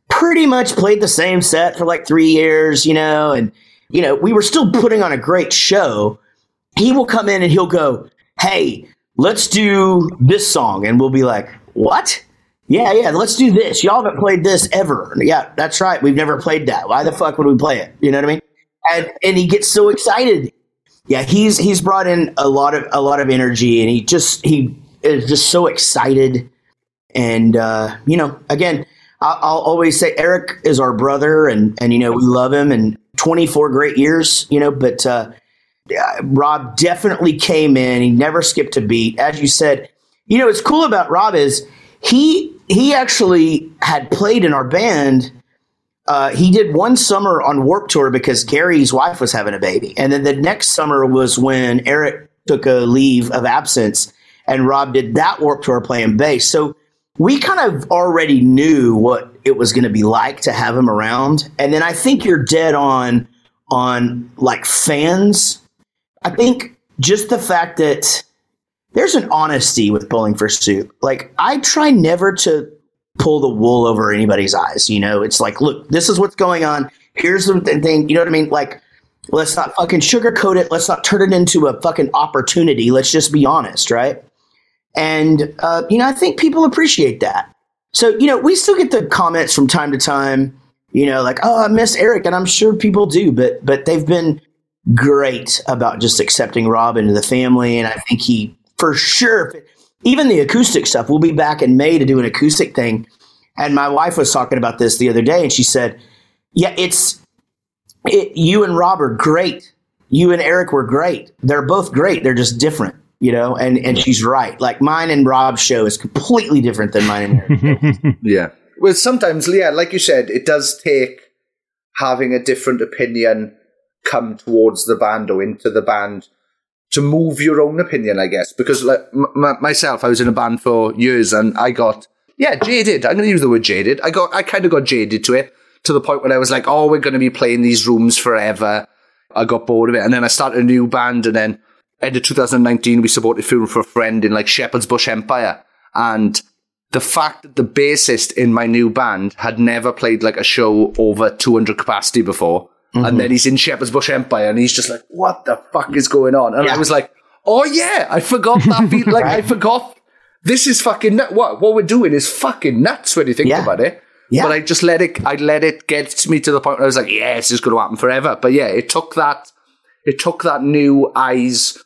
pretty much played the same set for like three years. You know, and you know we were still putting on a great show. He will come in and he'll go, "Hey, let's do this song," and we'll be like, "What?" Yeah, yeah, let's do this. Y'all haven't played this ever. Yeah, that's right. We've never played that. Why the fuck would we play it? You know what I mean? And and he gets so excited. Yeah, he's he's brought in a lot of a lot of energy, and he just he is just so excited. And uh, you know, again, I'll, I'll always say Eric is our brother, and and you know we love him, and 24 great years, you know. But uh, Rob definitely came in. He never skipped a beat, as you said. You know, what's cool about Rob is he he actually had played in our band. Uh, he did one summer on Warped Tour because Gary's wife was having a baby, and then the next summer was when Eric took a leave of absence, and Rob did that Warped Tour playing bass. So we kind of already knew what it was going to be like to have him around, and then I think you're dead on on like fans. I think just the fact that there's an honesty with Bowling for Soup. Like I try never to pull the wool over anybody's eyes. You know, it's like, look, this is what's going on. Here's the thing. You know what I mean? Like, let's not fucking sugarcoat it. Let's not turn it into a fucking opportunity. Let's just be honest, right? And uh, you know, I think people appreciate that. So you know, we still get the comments from time to time. You know, like, oh, I miss Eric, and I'm sure people do, but but they've been great about just accepting Rob into the family, and I think he for sure. Even the acoustic stuff. We'll be back in May to do an acoustic thing, and my wife was talking about this the other day, and she said, "Yeah, it's it, you and Rob are great. you and Eric were great. They're both great. They're just different, you know. And and she's right. Like mine and Rob's show is completely different than mine and Eric's. Yeah. Well, sometimes, yeah, like you said, it does take having a different opinion come towards the band or into the band to move your own opinion, I guess. Because like m- myself, I was in a band for years and I got yeah jaded. I'm going to use the word jaded. I got I kind of got jaded to it to the point where I was like, oh, we're going to be playing these rooms forever. I got bored of it, and then I started a new band, and then end of 2019 we supported Funeral for a Friend in like Shepherd's Bush Empire, and the fact that the bassist in my new band had never played like a show over 200 capacity before. And then he's in Shepherd's Bush Empire and he's just like, what the fuck is going on? And I was like, oh yeah, I forgot that beat. Like, I forgot this is fucking nut. What, what we're doing is fucking nuts when you think Yeah. about it. Yeah. But I just let it, I let it get me to the point where I was like, yeah, this is going to happen forever. But yeah, it took that, it took that new eyes,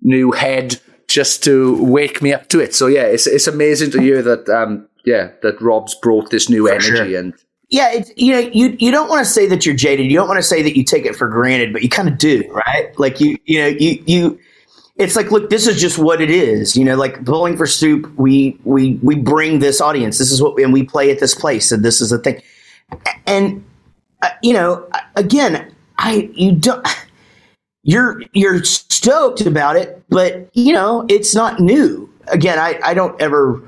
new head just to wake me up to it. So yeah, it's it's amazing to hear that. Um, yeah, that Rob's brought this new energy sure. and Yeah, it's you know you you don't want to say that you're jaded. You don't want to say that you take it for granted, but you kind of do, right? Like you you know you you. It's like, look, this is just what it is. You know, like Bowling for Soup, we we we bring this audience. This is what, and we play at this place, and this is the thing. And uh, you know, again, I you don't. You're you're stoked about it, but you know it's not new. Again, I I don't ever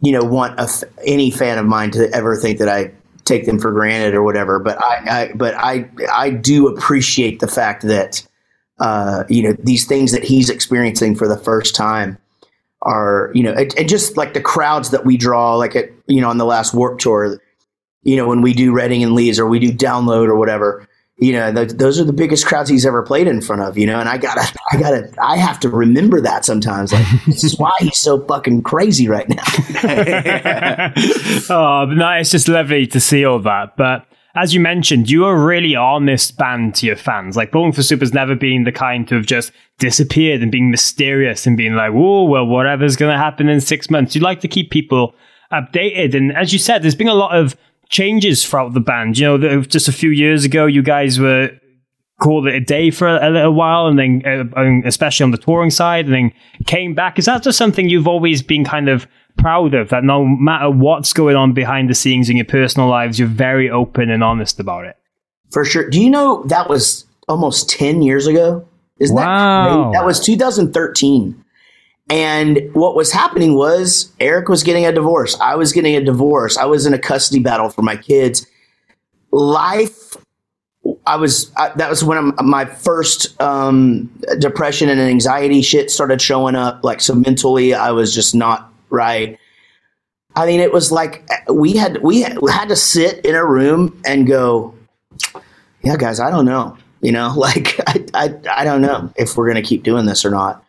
you know want a any fan of mine to ever think that I take them for granted or whatever. But I, I but I I do appreciate the fact that uh, you know these things that he's experiencing for the first time are you know and, and just like the crowds that we draw like at you know on the last Warped Tour, you know when we do Reading and Leeds or we do Download or whatever. You know, th- those are the biggest crowds he's ever played in front of. You know, and I gotta, I gotta, I have to remember that sometimes. Like, this is why he's so fucking crazy right now. oh, no, it's just lovely to see all that. But as you mentioned, you are a really honest band to your fans. Like Bowling for Soup has never been the kind to have just disappeared and being mysterious and being like, "Oh, well, whatever's going to happen in six months." You like to keep people updated, and as you said, there's been a lot of changes throughout the band. You know, just a few years ago, you guys were called it a day for a, a little while, and then uh, um, especially on the touring side, and then came back. Is that just something you've always been kind of proud of? That no matter what's going on behind the scenes in your personal lives, you're very open and honest about it. For sure. Do you know that was almost 10 years ago? Isn't Wow. that crazy? That was 2013. And what was happening was Eric was getting a divorce. I was getting a divorce. I was in a custody battle for my kids. Life, I was, I, that was when I'm, my first um, depression and anxiety shit started showing up. Like, so mentally, I was just not right. I mean, it was like we had, we had, to sit in a room and go, yeah, guys, I don't know. You know, like I, I, I don't know if we're going to keep doing this or not.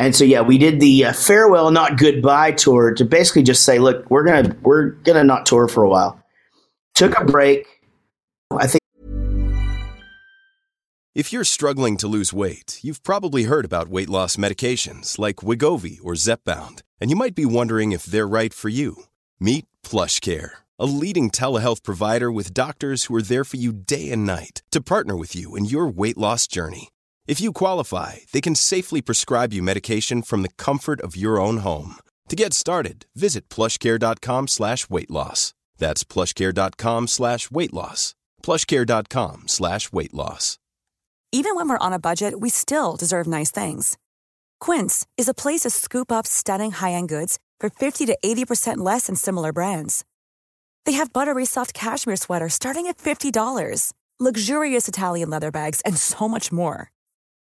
And so, yeah, we did the uh, farewell, not goodbye tour to basically just say, look, we're gonna we're gonna not tour for a while. Took a break. I think If you're struggling to lose weight, you've probably heard about weight loss medications like Wegovy or Zepbound, and you might be wondering if they're right for you. Meet PlushCare, a leading telehealth provider with doctors who are there for you day and night to partner with you in your weight loss journey. If you qualify, they can safely prescribe you medication from the comfort of your own home. To get started, visit plushcare.com slash weight loss. That's plushcare.com slash weight loss. plushcare.com slash weight loss. Even when we're on a budget, we still deserve nice things. Quince is a place to scoop up stunning high-end goods for 50 to 80% less than similar brands. They have buttery soft cashmere sweaters starting at $50, luxurious Italian leather bags, and so much more.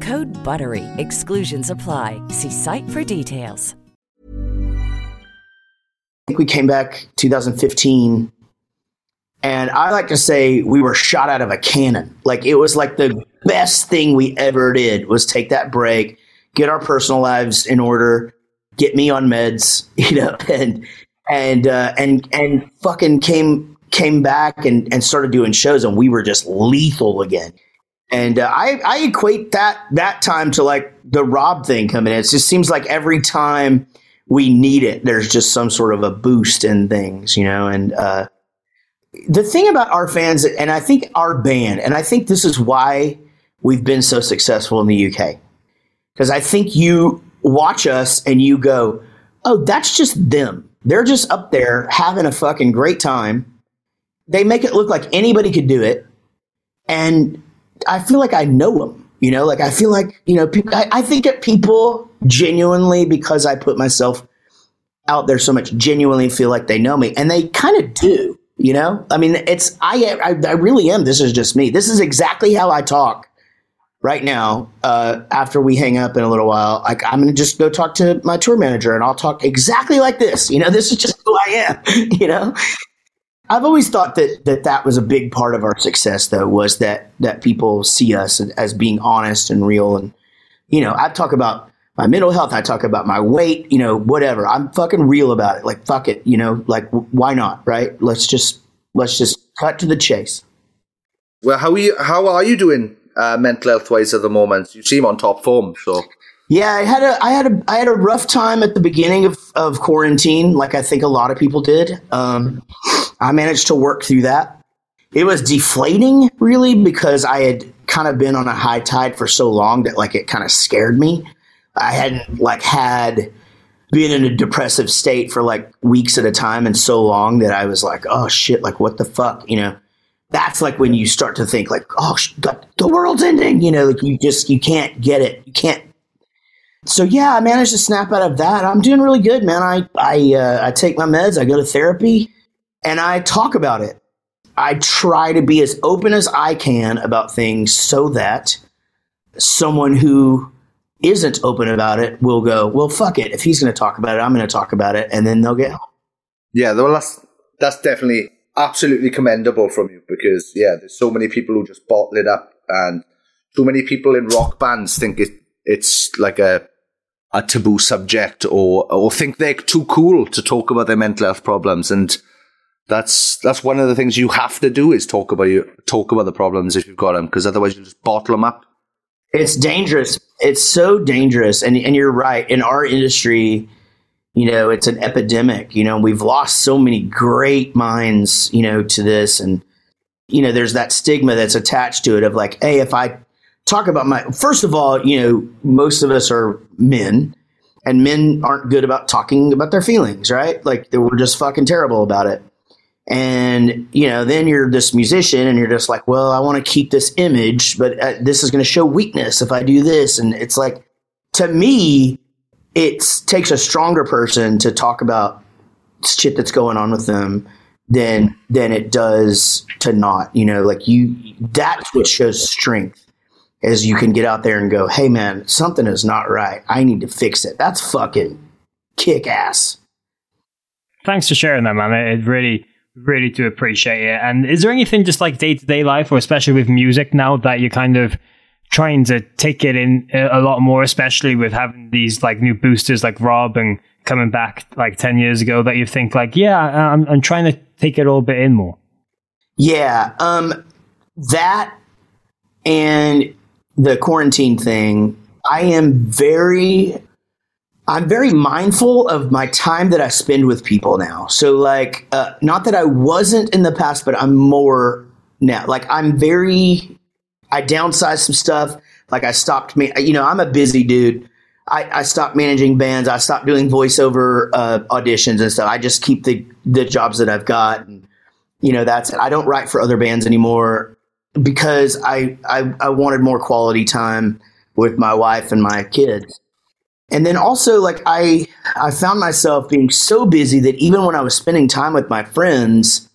Code BUTTERY. Exclusions apply. See site for details. I think we came back 2015 and I like to say we were shot out of a cannon. Like it was like the best thing we ever did was take that break, get our personal lives in order, get me on meds, you know, and and uh, and and fucking came came back and and started doing shows, and we were just lethal again. And uh, I I equate that that time to like the Rob thing coming in. It just seems like every time we need it, there's just some sort of a boost in things, you know, and. uh the thing about our fans, and I think our band, and I think this is why we've been so successful in the UK, because I think you watch us and you go, oh, that's just them. They're just up there having a fucking great time. They make it look like anybody could do it. And I feel like I know them, you know, like I feel like, you know, people, I, I think that people genuinely, because I put myself out there so much, genuinely feel like they know me. And they kind of do you know, I mean, it's I, I I really am. This is just me. This is exactly how I talk right now. Uh, after we hang up in a little while, like I'm to just go talk to my tour manager, and I'll talk exactly like this. You know, this is just who I am. You know, I've always thought that that that was a big part of our success, though, was that that people see us as being honest and real, and you know, I talk about my mental health. I talk about my weight, you know, whatever. I'm fucking real about it. Like, fuck it, you know, like, w- why not? Right? Let's just, let's just cut to the chase. Well, how are you, how are you doing, uh, mental health wise at the moment? You seem on top form, so. Yeah, I had a, I had a, I had a rough time at the beginning of, of quarantine, like I think a lot of people did. Um, I managed to work through that. It was deflating, really, because I had kind of been on a high tide for so long that like it kind of scared me. I hadn't like had been in a depressive state for like weeks at a time and so long that I was like, oh shit, like what the fuck, you know? That's like when you start to think like, oh, sh- the world's ending, you know, like you just you can't get it, you can't. So yeah, I managed to snap out of that. I'm doing really good, man. I I uh, I take my meds, I go to therapy, and I talk about it. I try to be as open as I can about things so that someone who isn't open about it will go, well, fuck it. If he's going to talk about it, I'm going to talk about it, and then they'll get help. Yeah, well, that's that's definitely absolutely commendable from you because yeah, there's so many people who just bottle it up, and too many people in rock bands think it it's like a a taboo subject or or think they're too cool to talk about their mental health problems and that's that's one of the things you have to do is talk about you talk about the problems if you've got them because otherwise you just bottle them up it's dangerous. It's so dangerous. And, and you're right. In our industry, you know, it's an epidemic. You know, we've lost so many great minds, you know, to this. And, you know, there's that stigma that's attached to it of like, hey, if I talk about my, first of all, you know, most of us are men and men aren't good about talking about their feelings, right? Like, we're just fucking terrible about it. And, you know, then you're this musician and you're just like, well, I want to keep this image, but uh, this is going to show weakness if I do this. And it's like, to me, it takes a stronger person to talk about shit that's going on with them than than it does to not you know like you that's what shows strength is you can get out there and go hey man something is not right. I need to fix it. That's fucking kick ass thanks for sharing that man. It really really do appreciate it. And is there anything just like day to day life, or especially with music now, that you're kind of trying to take it in a lot more, especially with having these like new boosters like Rob and coming back like 10 years ago that you think like, yeah, I'm, I'm trying to take it all a bit in more? Yeah. Um, that and the quarantine thing, I am very I'm very mindful of my time that I spend with people now. So, like, uh, not that I wasn't in the past, but I'm more now. Like, I'm very, I downsized some stuff. Like, I stopped, me. you know, I'm a busy dude. I, I stopped managing bands. I stopped doing voiceover uh, auditions and stuff. I just keep the the jobs that I've got. And, you know, that's it. I don't write for other bands anymore because I, I, I wanted more quality time with my wife and my kids. And then also like I I found myself being so busy that even when I was spending time with my friends,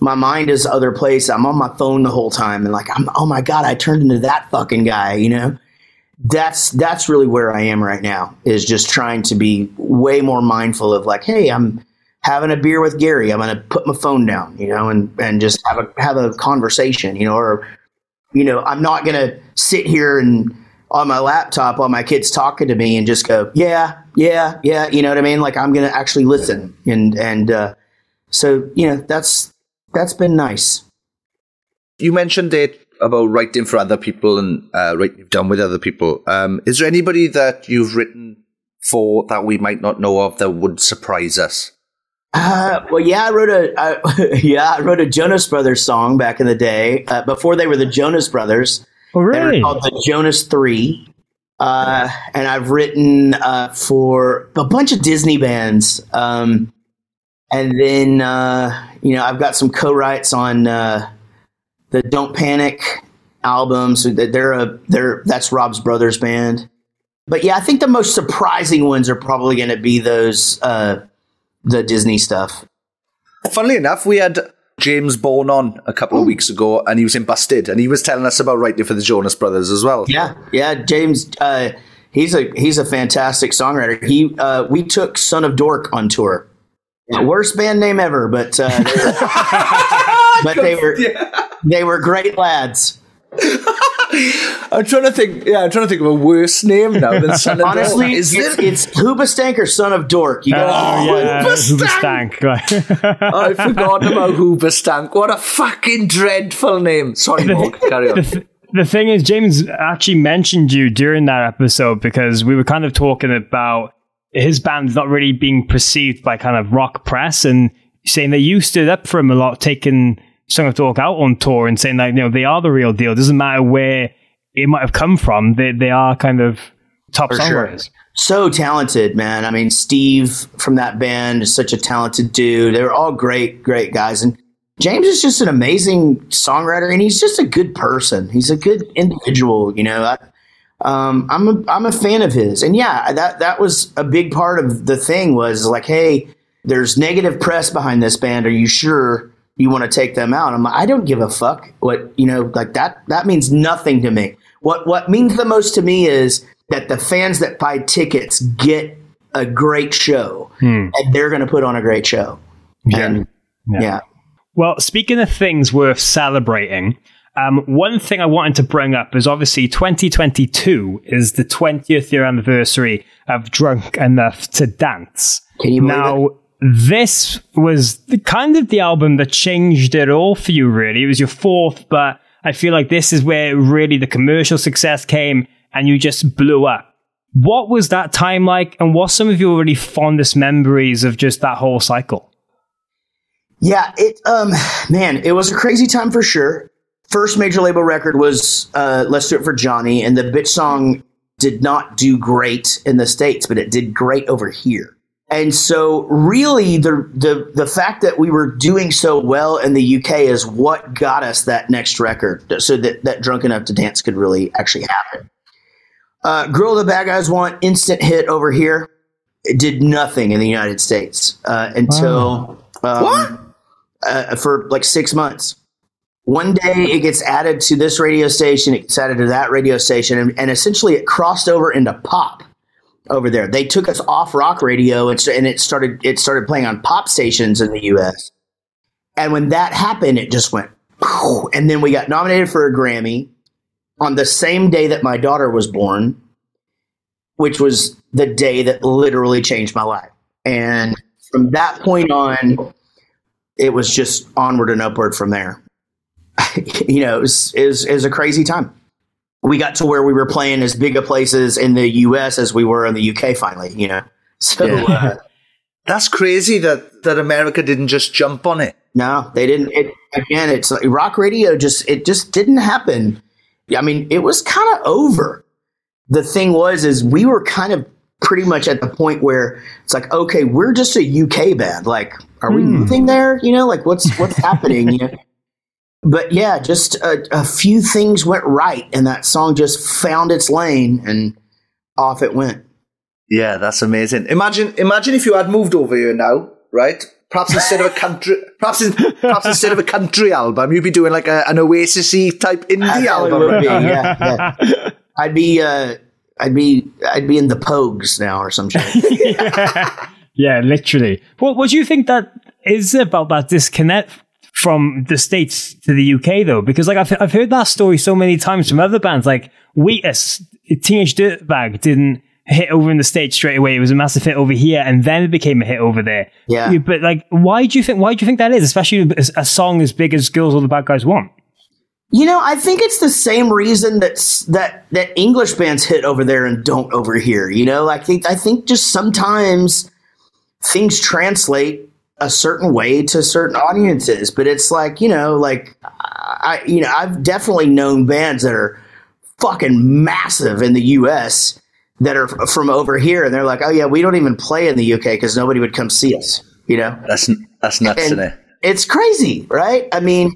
my mind is other place. I'm on my phone the whole time and like I'm oh my god, I turned into that fucking guy, you know? that's that's really where I am right now. Is just trying to be way more mindful of like, hey, I'm having a beer with Gary. I'm going to put my phone down, you know, and and just have a have a conversation, you know, or you know, I'm not going to sit here and on my laptop while my kid's talking to me and just go, yeah, yeah, yeah. You know what I mean? Like I'm going to actually listen. And, and, uh, so, you know, that's, that's been nice. You mentioned it about writing for other people and uh, writing you've done with other people. Um, is there anybody that you've written for that we might not know of that would surprise us? Uh, well, yeah, I wrote a uh, yeah, I wrote a Jonas Brothers song back in the day uh, before they were the Jonas Brothers. Oh, They were really? called the Jonas Three. Uh, and I've written uh, for a bunch of Disney bands. Um, and then, uh, you know, I've got some co-writes on uh, the Don't Panic album. So that they're a they're that's Rob's brothers band. But yeah, I think the most surprising ones are probably going to be those uh, the Disney stuff. Funnily enough, we had James Bourne on a couple of weeks ago, and he was in Busted, and he was telling us about writing for the Jonas Brothers as well. Yeah, yeah, James. Uh, he's a he's a fantastic songwriter. He uh, we took Son of Dork on tour. Worst band name ever, but uh, they were, but they were they were great lads. I'm trying to think. Yeah, I'm trying to think of a worse name now than Son of Honestly, Dork. Is it's, it? it's Hoobastank or Son of Dork. You Oh, got yeah, Hoobastank! Hoobastank. I forgot about Hoobastank. What a fucking dreadful name. Sorry, Morg. Carry on. the, the thing is, James actually mentioned you during that episode because we were kind of talking about his band not really being perceived by kind of rock press and saying that you stood up for him a lot, taking Son of Dork out on tour and saying like, you know, they are the real deal. It doesn't matter where it might have come from, they, they are kind of top For sure. songwriters. so talented, man. I mean, Steve from that band is such a talented dude. They're all great, great guys. And James is just an amazing songwriter, and he's just a good person. He's a good individual, you know. I, um, I'm a I'm a fan of his, and yeah, that that was a big part of the thing. Was like, hey, there's negative press behind this band. Are you sure you want to take them out? I'm like, I don't give a fuck. What you know, like that that means nothing to me. What what means the most to me is that the fans that buy tickets get a great show, and they're going to put on a great show. And yeah. Well, speaking of things worth celebrating, um, one thing I wanted to bring up is obviously 2022 is the 20th year anniversary of Drunk Enough to Dance. Can you now, this was the, kind of the album that changed it all for you, really. It was your fourth, but I feel like this is where really the commercial success came and you just blew up. What was that time like, and what's some of your really fondest memories of just that whole cycle? Yeah, it um man, it was a crazy time for sure. First major label record was uh Let's Do It for Johnny, and the bitch song did not do great in the States, but it did great over here. And so really the the the fact that we were doing so well in the UK is what got us that next record. So that, that Drunk Enough to Dance could really actually happen. Uh, Girl the Bad Guys Want instant hit over here. It did nothing in the United States uh, until um, uh, for like six months. One day it gets added to this radio station, it gets added to that radio station, and, and essentially it crossed over into pop over there. They took us off rock radio and, and it started it started playing on pop stations in the U.S. And when that happened, it just went. And then we got nominated for a Grammy on the same day that my daughter was born, which was the day that literally changed my life. And from that point on, it was just onward and upward from there. you know, it was, it, was, it was a crazy time. We got to where we were playing as big a places in the U.S. as we were in the UK. Finally, you know. So uh, That's crazy that, that America didn't just jump on it. no, they didn't. It, again, it's like rock radio. Just it just didn't happen. I mean, it was kind of over. The thing was, is we were kind of pretty much at the point where it's like, okay, we're just a UK band. Like, are we moving there? You know, like what's what's happening? You know? But yeah, just a, a few things went right, and that song just found its lane, and off it went. Yeah, that's amazing. Imagine, imagine if you had moved over here now, right? Perhaps instead of a country, perhaps, in, perhaps instead of a country album, you'd be doing like a, an Oasis type indie album. Right be, yeah, yeah. I'd be uh, I'd be I'd be in the Pogues now or some shit. Yeah, literally. What what do you think that is about that disconnect from the states to the UK though? Because like I've I've heard that story so many times from other bands. Like we Wheatus, Teenage Dirtbag didn't hit over in the states straight away. It was a massive hit over here, and then it became a hit over there. Yeah. But like, why do you think? Why do you think that is? Especially a, a song as big as "Girls All the Bad Guys Want." You know, I think it's the same reason that that that English bands hit over there and don't over here. You know, I think I think just sometimes things translate a certain way to certain audiences, but it's like you know, like I you know, I've definitely known bands that are fucking massive in the U.S. that are from over here, and they're like, oh yeah, we don't even play in the U.K. because nobody would come see us. You know, That's that's nuts, And it's crazy, right? I mean,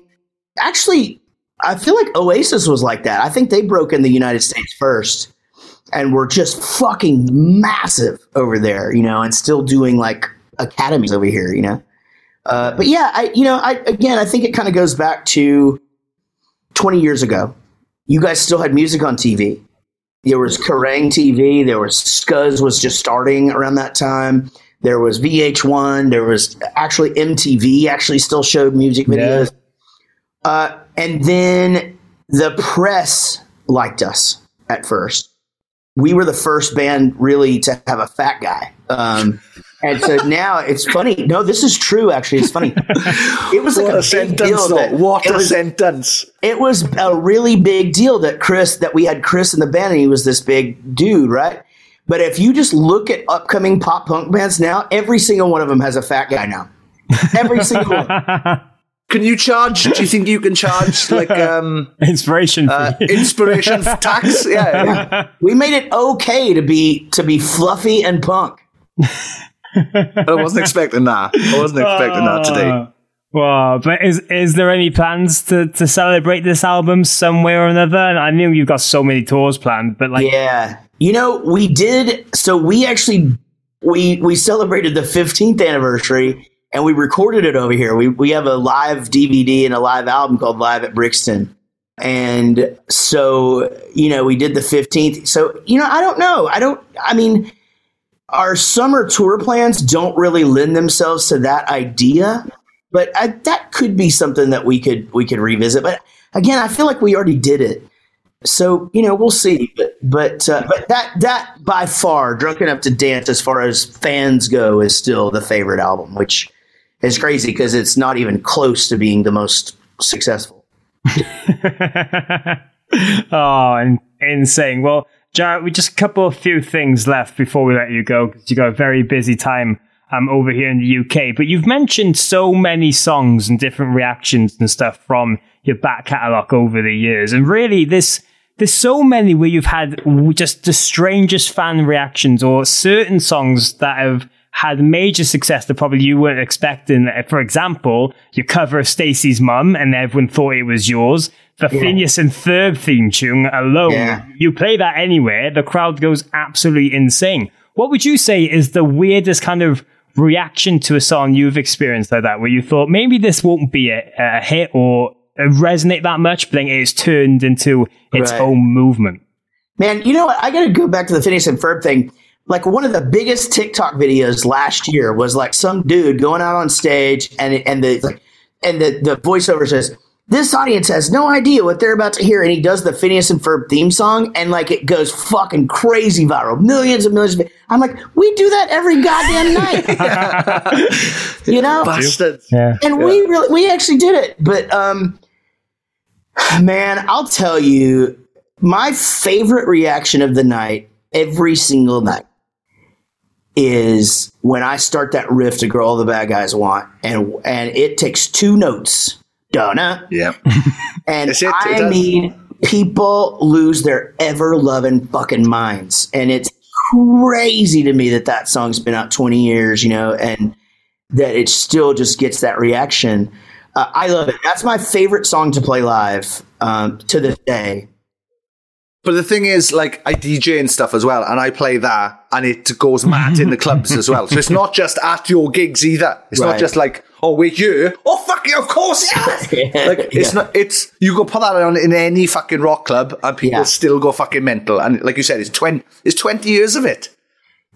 actually, I feel like Oasis was like that. I think they broke in the United States first and were just fucking massive over there, you know, and still doing like academies over here, you know. Uh, but yeah, I you know, I again, I think it kind of goes back to 20 years ago. You guys still had music on TV. There was Kerrang TV. There was Scuzz was just starting around that time. There was VH1. There was actually MTV actually still showed music videos. Uh, and then the press liked us at first. We were the first band really to have a fat guy. Um, and so now it's funny. No, this is true. Actually, it's funny. It was like What a, a big sentence, deal. That What a was, sentence. it was a really big deal that Chris that we had Chris in the band and he was this big dude, right? But if you just look at upcoming pop punk bands now, every single one of them has a fat guy now. Every single one. Can you charge? Do you think you can charge like um Inspiration. uh, inspiration tax? Yeah, yeah. We made it okay to be to be fluffy and punk. I wasn't expecting that. I wasn't expecting that today. Uh, Wow, but is is there any plans to, to celebrate this album some way or another? And I knew you've got so many tours planned, but like, Yeah. You know, we did so we actually we we celebrated the 15th anniversary and we recorded it over here. We we have a live DVD and a live album called Live at Brixton. And so, you know, we did the 15th. So, you know, I don't know. I don't I mean our summer tour plans don't really lend themselves to that idea, but I, that could be something that we could we could revisit. But again, I feel like we already did it. So you know, we'll see. But but uh, but that that by far, "Drunk Enough to Dance," as far as fans go, is still the favorite album, which is crazy because it's not even close to being the most successful. oh, and insane. Well, Jaret, we just a couple of few things left before we let you go because you got a very busy time um, over here in the UK. But you've mentioned so many songs and different reactions and stuff from your back catalogue over the years, and really this. There's so many where you've had just the strangest fan reactions or certain songs that have had major success that probably you weren't expecting. For example, your cover of Stacey's Mum and everyone thought it was yours. The Phineas and Ferb theme tune alone, Yeah. you play that anywhere, the crowd goes absolutely insane. What would you say is the weirdest kind of reaction to a song you've experienced like that, where you thought maybe this won't be a, a hit or uh, resonate that much, but then it's turned into its Right. own movement? Man, you know what? I got to go back to the Phineas and Ferb thing. Like one of the biggest TikTok videos last year was like some dude going out on stage and and the and the the voiceover says this audience has no idea what they're about to hear, and he does the Phineas and Ferb theme song, and like it goes fucking crazy viral, millions and millions. Of, I'm like, we do that every goddamn night, you know? Bastards. Yeah. and we really we actually did it but um man i'll tell you my favorite reaction of the night every single night is when i start that riff to girl all the bad guys want and and it takes two notes donna Yeah. and it, i mean people lose their ever loving fucking minds and it's crazy to me that that song's been out 20 years you know and that it still just gets that reaction. Uh, I love it. That's my favorite song to play live um, to this day. But the thing is, like, I DJ and stuff as well, and I play that, and it goes mad in the clubs as well. So it's not just at your gigs either. It's Right. not just like, oh, we're here. Oh, fuck you, of course, yeah. like, it's Yeah. not, it's, you go put that on in any fucking rock club, and people Yeah. still go fucking mental. And like you said, it's 20, it's 20 years of it.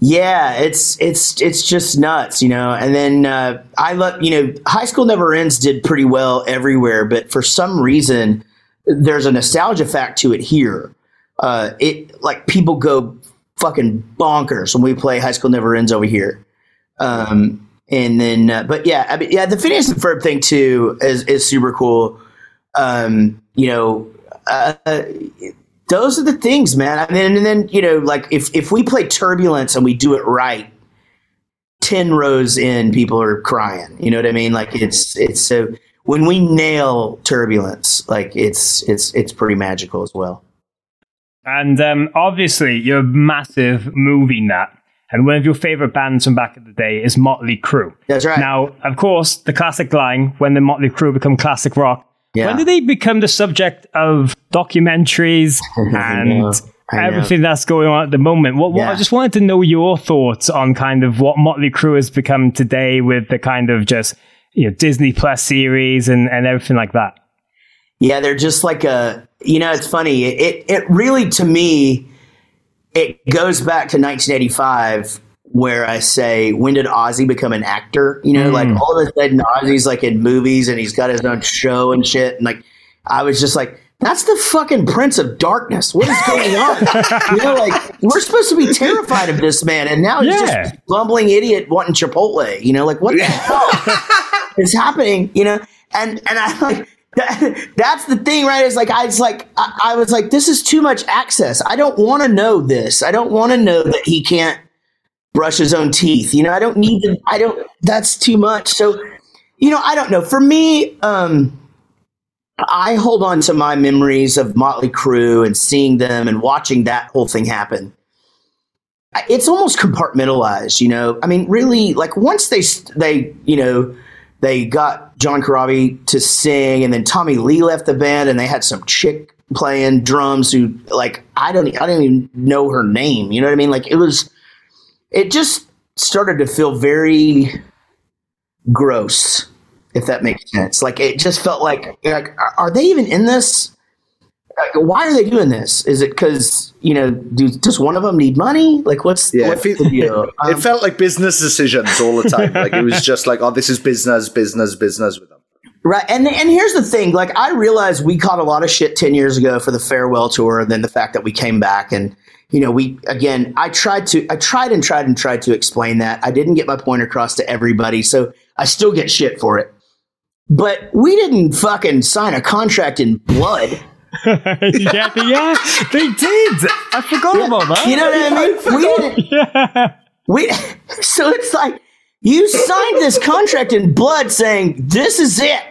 Yeah, it's it's it's just nuts, you know. And then uh, I love, you know, High School Never Ends did pretty well everywhere, but for some reason, there's a nostalgia fact to it here. Uh, it like people go fucking bonkers when we play High School Never Ends over here. Um, and then, uh, but yeah, I mean, yeah, the Phineas and Ferb thing too is is super cool. Um, you know, uh, those are the things, man. I mean, and then you know, like if if we play Turbulence and we do it right, ten rows in, people are crying. You know what I mean? Like it's it's so when we nail Turbulence, like it's it's it's pretty magical as well. And um, obviously, you're a massive movie nut. And one of your favorite bands from back in the day is Motley Crue. That's right. Now, of course, the classic line when the Motley Crue become classic rock. Yeah. When did they become the subject of documentaries and know, I know. everything that's going on at the moment? What, what, I just wanted to know your thoughts on kind of what Motley Crue has become today with the kind of just you know Disney Plus series and, and everything like that. Yeah, they're just like a. You know, it's funny. It it really to me, it goes back to 1985, where I say, when did Ozzy become an actor? You know, like mm. all of a sudden Ozzy's like in movies and he's got his own show and shit. And like, I was just like, that's the fucking Prince of Darkness. What is going on? you know, like we're supposed to be terrified of this man, and now he's Yeah. just a bumbling idiot wanting Chipotle. You know, like what the hell is happening? You know, and and I like. That, that's the thing, right? Is like I was like I, I was like, this is too much access. I don't want to know this. I don't want to know that he can't brush his own teeth. You know, I don't need to. I don't. That's too much. So, you know, I don't know. For me, um, I hold on to my memories of Motley Crue and seeing them and watching that whole thing happen. It's almost compartmentalized, you know. I mean, really, like once they they you know they got John Corabi to sing, and then Tommy Lee left the band, and they had some chick playing drums who like I don't I don't even know her name. You know what I mean? Like it was, it just started to feel very gross, if that makes sense. Like it just felt like like are they even in this? Why are they doing this? Is it because you know do, does one of them need money? Like what's Yeah, what's it, the deal? it Um, felt like business decisions all the time. like it was just like, oh, this is business, business, business with them. Right, and and here's the thing: like I realized we caught a lot of shit ten years ago for the farewell tour, and then the fact that we came back, and you know, we again, I tried to, I tried and tried and tried to explain that. I didn't get my point across to everybody, so I still get shit for it. But we didn't fucking sign a contract in blood. yeah, they, yeah, they did. I forgot about that. You know what I mean? We didn't. yeah. We so it's like you signed this contract in blood, saying this is it.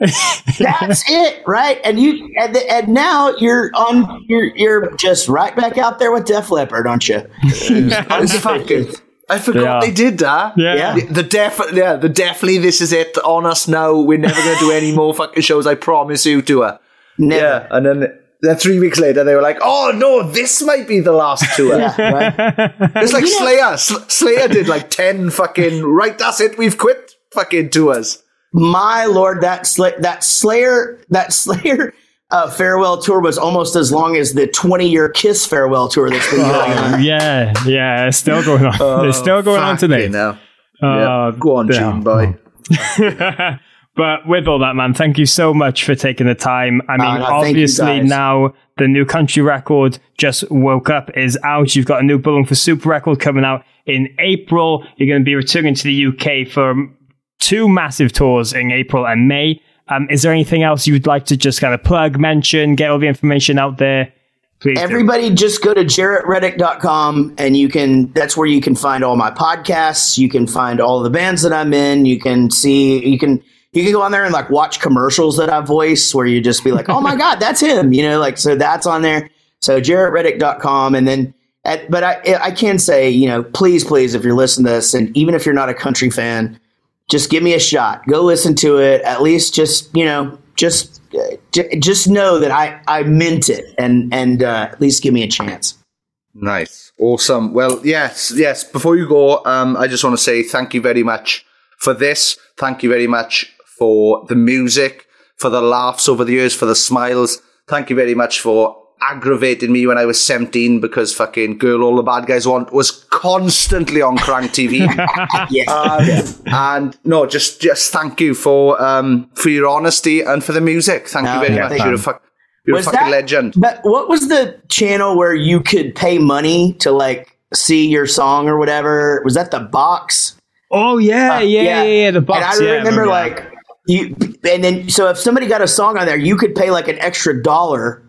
That's it, right? And you and, and now you're on. You're you're just right back out there with Def Leppard, aren't you? It's fucking. I forgot Yeah. they did that. Yeah. The, the def, yeah, the definitely this is it on us now. We're never going to do any more fucking shows. I promise you to her. Never. Yeah, and then then three weeks later they were like, "Oh no, this might be the last tour." Yeah, right? It's like Slayer. Sl- Slayer did like ten fucking right. That's it. We've quit fucking tours. My lord, that Sla- that Slayer that Slayer uh, farewell tour was almost as long as the 20 year Kiss farewell tour that's been going on. yeah, yeah, it's still going on. it's still going on today. Now, Uh, go on, yeah. June boy. but with all that, man, thank you so much for taking the time. I mean, no, obviously now the new country record just woke up is out. You've got a new Bowling for Soup record coming out in April. You're going to be returning to the UK for two massive tours in April and May. Um, is there anything else you would like to just kind of plug, mention, get all the information out there? Please. do. Everybody just go to jaretreddick.com and you can that's where you can find all my podcasts, you can find all the bands that I'm in, you can see you can you can go on there and like watch commercials that I voice where you just be like, "Oh my god, that's him." You know, like so that's on there. So jaretreddick.com and then at, but I I can say, you know, please please if you're listening to this and even if you're not a country fan, just give me a shot. Go listen to it. At least just, you know, just just know that I, I meant it and and uh, at least give me a chance. Nice. Awesome. Well, yes, yes. Before you go, um, I just want to say thank you very much for this. Thank you very much for the music, for the laughs over the years, for the smiles. Thank you very much for aggravating me when I was 17 because fucking Girl All the Bad Guys Want was constantly on Kerrang TV. Yeah. Um, and no, just just thank you for um, for your honesty and for the music. Thank No, you very yeah, much. thank You're a, fuck, you're a fucking that- legend. But what was the channel where you could pay money to like see your song or whatever? Was that the box? Oh yeah, Uh, yeah, yeah, yeah, The box. And I yeah, remember that. like you, and then so if somebody got a song on there, you could pay like an extra dollar,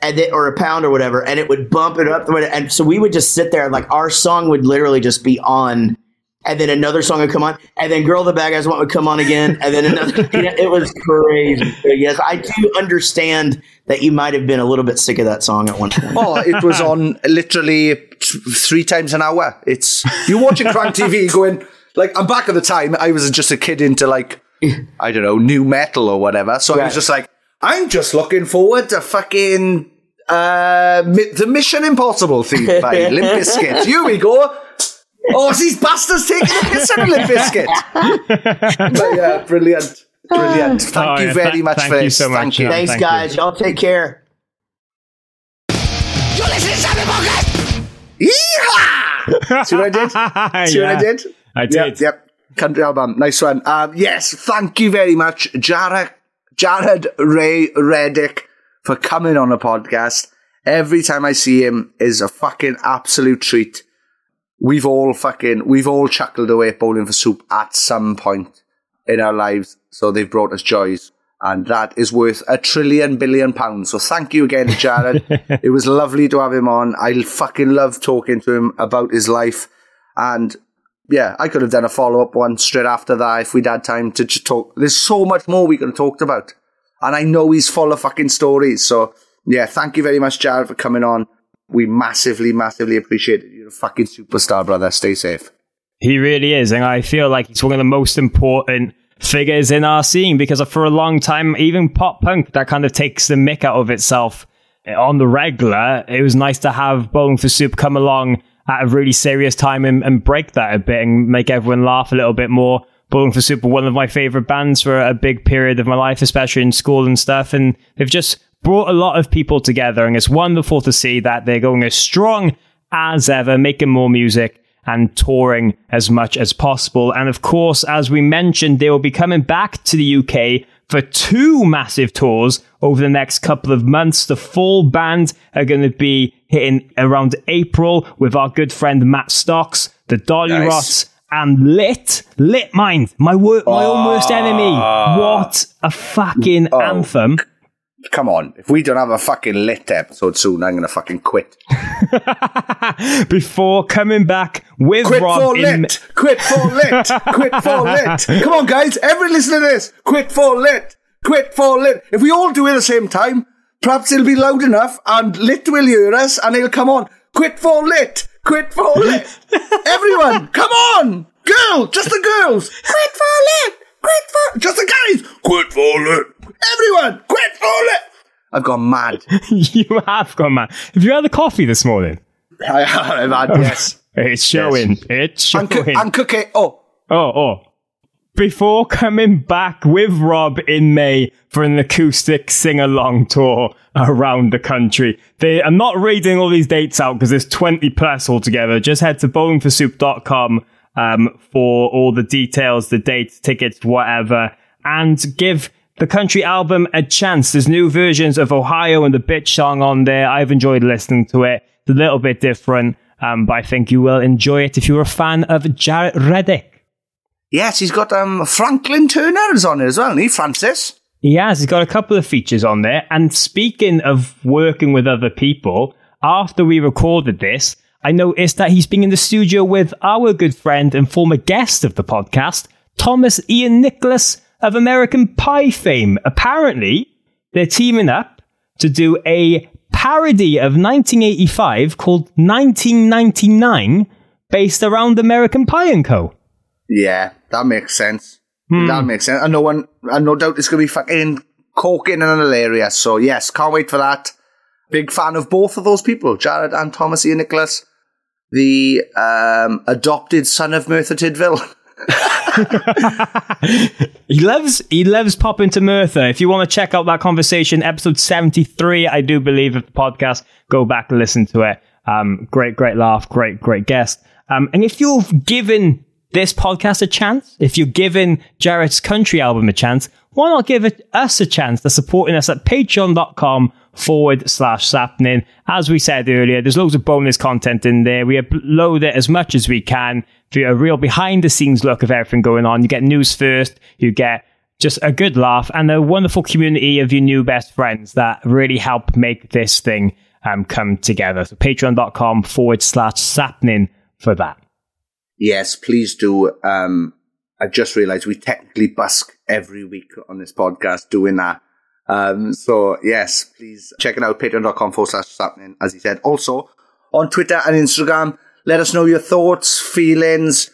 and then, or a pound or whatever, and it would bump it up. And so we would just sit there, and like our song would literally just be on. And then another song would come on, and then "Girl the Bad Guys Want" would come on again, and then another. you know, it was crazy. But yes, I do understand that you might have been a little bit sick of that song at one point. Oh, it was on literally t- three times an hour. It's you're watching Kerrang TV going like I'm back at the time. I was just a kid into like I don't know nu metal or whatever. So I was just like I'm just looking forward to fucking uh Mi- the Mission Impossible theme by Limp Bizkit. Here we go. Oh, these bastards taking the piss out of Limp Bizkit. but yeah, brilliant. Brilliant. Thank Oh, you yeah, very thank- much thank for you this. so much, Thank you. yeah. Thanks, thank you. guys. Y'all take care. Yeehaw! See what I did? See what I did? I Yep, did. Yep. Country album. Nice one. Um, yes, thank you very much, Jaret, Jaret Ray Reddick, for coming on the podcast. Every time I see him is a fucking absolute treat. We've all fucking, we've all chuckled away at Bowling for Soup at some point in our lives. So they've brought us joys. And that is worth a trillion billion pounds. So thank you again, Jaret. it was lovely to have him on. I fucking love talking to him about his life. And yeah, I could have done a follow up one straight after that if we'd had time to just talk. There's so much more we could have talked about. And I know he's full of fucking stories. So yeah, thank you very much, Jaret, for coming on. We massively, massively appreciate it. You're a fucking superstar, brother. Stay safe. He really is, and I feel like he's one of the most important figures in our scene because for a long time, even pop punk that kind of takes the mick out of itself on the regular. It was nice to have Bowling for Soup come along at a really serious time and, and break that a bit and make everyone laugh a little bit more. Bowling for Soup were one of my favorite bands for a big period of my life, especially in school and stuff, and they've just brought a lot of people together, and it's wonderful to see that they're going as strong as ever, making more music and touring as much as possible. And of course, as we mentioned, they will be coming back to the UK for two massive tours over the next couple of months. The full band are going to be hitting around April with our good friend Matt Stocks, the Dolly Nice. Rots, and Lit. Lit Mind, my, wor- my ah. own worst enemy. What a fucking Oh. anthem. Come on. If we don't have a fucking lit episode soon, I'm going to fucking quit. Before coming back with Quit Rob for in lit. Quit for lit. Quit for lit. Come on, guys. Everyone listen to this. Quit for lit. Quit for lit. If we all do it at the same time, perhaps it'll be loud enough and lit will hear us and it'll come on. Quit for lit. Quit for lit. Everyone, come on. Girl, just the girls. Quit for lit. Quit for just the guys. Quit for lit. Everyone, quit for lit. I've gone mad. you have gone mad. Have you had the coffee this morning? I have had yes. It's showing. It's And, showing. coo- and cookie. Oh, oh, oh. Before coming back with Rob in May for an acoustic sing along tour around the country. They, I'm not reading all these dates out because there's 20 plus altogether. Just head to bowlingforsoup.com um, for all the details, the dates, tickets, whatever, and give the country album a chance. There's new versions of Ohio and the Bitch song on there. I've enjoyed listening to it. It's a little bit different, um, but I think you will enjoy it if you're a fan of Jaret Reddick. yes, he's got um Franklin Turner's on it as well, he, Francis? He has. He's got a couple of features on there. And speaking of working with other people, after we recorded this, I noticed that he's been in the studio with our good friend and former guest of the podcast, Thomas Ian Nicholas of American Pie fame. Apparently, they're teaming up to do a parody of 1985 called 1999 based around American Pie and Co. Yeah, that makes sense. Hmm. That makes sense. And no one, and no doubt it's going to be fucking corking and hilarious. So yes, can't wait for that. Big fan of both of those people, Jaret and Thomas Ian Nicholas, the um, adopted son of Merthyr Tydfil. he loves he loves popping to Merthyr. If you want to check out that conversation, episode seventy three, I do believe of the podcast, go back and listen to it. Um, great, great laugh, great, great guest. Um, and if you've given this podcast a chance, if you're giving Jaret's country album a chance, why not give it, us a chance to supporting us at patreon.com forward slash sappenin. As we said earlier, there's loads of bonus content in there. We upload it as much as we can a real behind the scenes look of everything going on. You get news first, you get just a good laugh and a wonderful community of your new best friends that really help make this thing um, come together. So patreon.com forward slash sappenin for that. Yes, please do. Um, I just realized we technically busk every week on this podcast doing that. Um, so yes, please check it out, patreon.com forward slash sappenin, as he said. Also, on Twitter and Instagram, let us know your thoughts, feelings,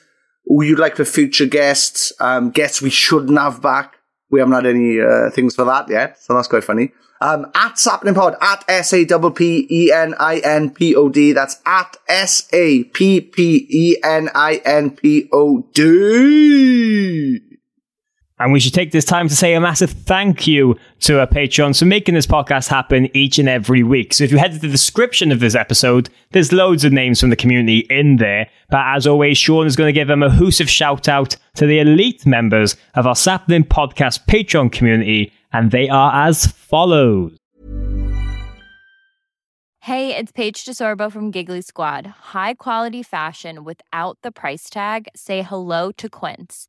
who you'd like for future guests, um, guests we shouldn't have back. We haven't had any uh, things for that yet, so that's quite funny. Um, at Sappeninpod, at S A P P E N I N P O D. That's at S A P P E N I N P O D. And we should take this time to say a massive thank you to our Patreons for making this podcast happen each and every week. So if you head to the description of this episode, there's loads of names from the community in there. But as always, Sean is going to give them a mahoosive shout out to the elite members of our Sappenin Podcast Patreon community, and they are as follows. Hey, it's Paige DeSorbo from Giggly Squad. High quality fashion without the price tag. Say hello to Quince.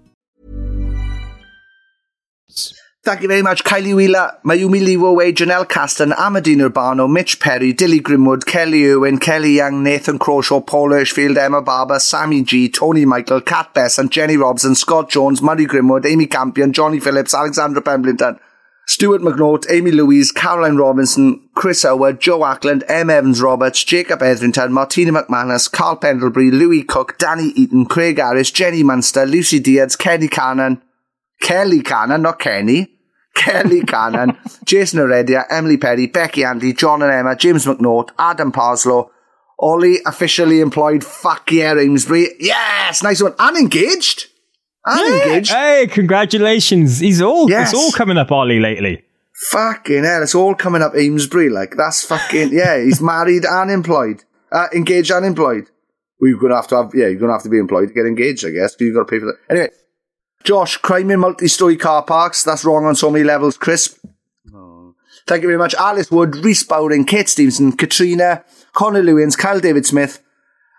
Thank you very much, Kylie Wheeler, Mayumi Leeway, Janelle Caston, Amadine Urbano, Mitch Perry, Dilly Grimwood, Kelly Owen, Kelly Young, Nathan Croshaw, Paul Hirschfield, Emma Barber, Sammy G, Tony Michael, Kat and Jenny Robson, Scott Jones, Murray Grimwood, Amy Campion, Johnny Phillips, Alexandra Pemberton, Stuart McNaught, Amy Louise, Caroline Robinson, Chris Howard, Joe Ackland, M. Evans Roberts, Jacob Etherington, Martina McManus, Carl Pendlebury, Louis Cook, Danny Eaton, Craig Harris, Jenny Munster, Lucy Diaz, Kenny Cannon, Kelly Cannon, not Kenny, Kelly Cannon, Jason Heredia, Emily Perry, Becky Andy, John and Emma, James McNaught, Adam Parslow, Ollie officially employed, fuck yeah, Amesbury. Yes, nice one. And engaged. And Yeah. engaged. Hey, congratulations. He's all, Yes. it's all coming up Ollie lately. Fucking hell, it's all coming up Amesbury. Like, that's fucking, yeah, he's married and employed. Uh, engaged and employed. We're going to have to have, yeah, you're to have to be employed to get engaged, I guess, because you've got to pay for that. Anyway, Josh, crime in multi-story car parks. That's wrong on so many levels, Chris. Oh. Thank you very much. Alice Wood, Reese Bowring, Kate Stevenson, Katrina, Connor Lewins, Kyle David Smith,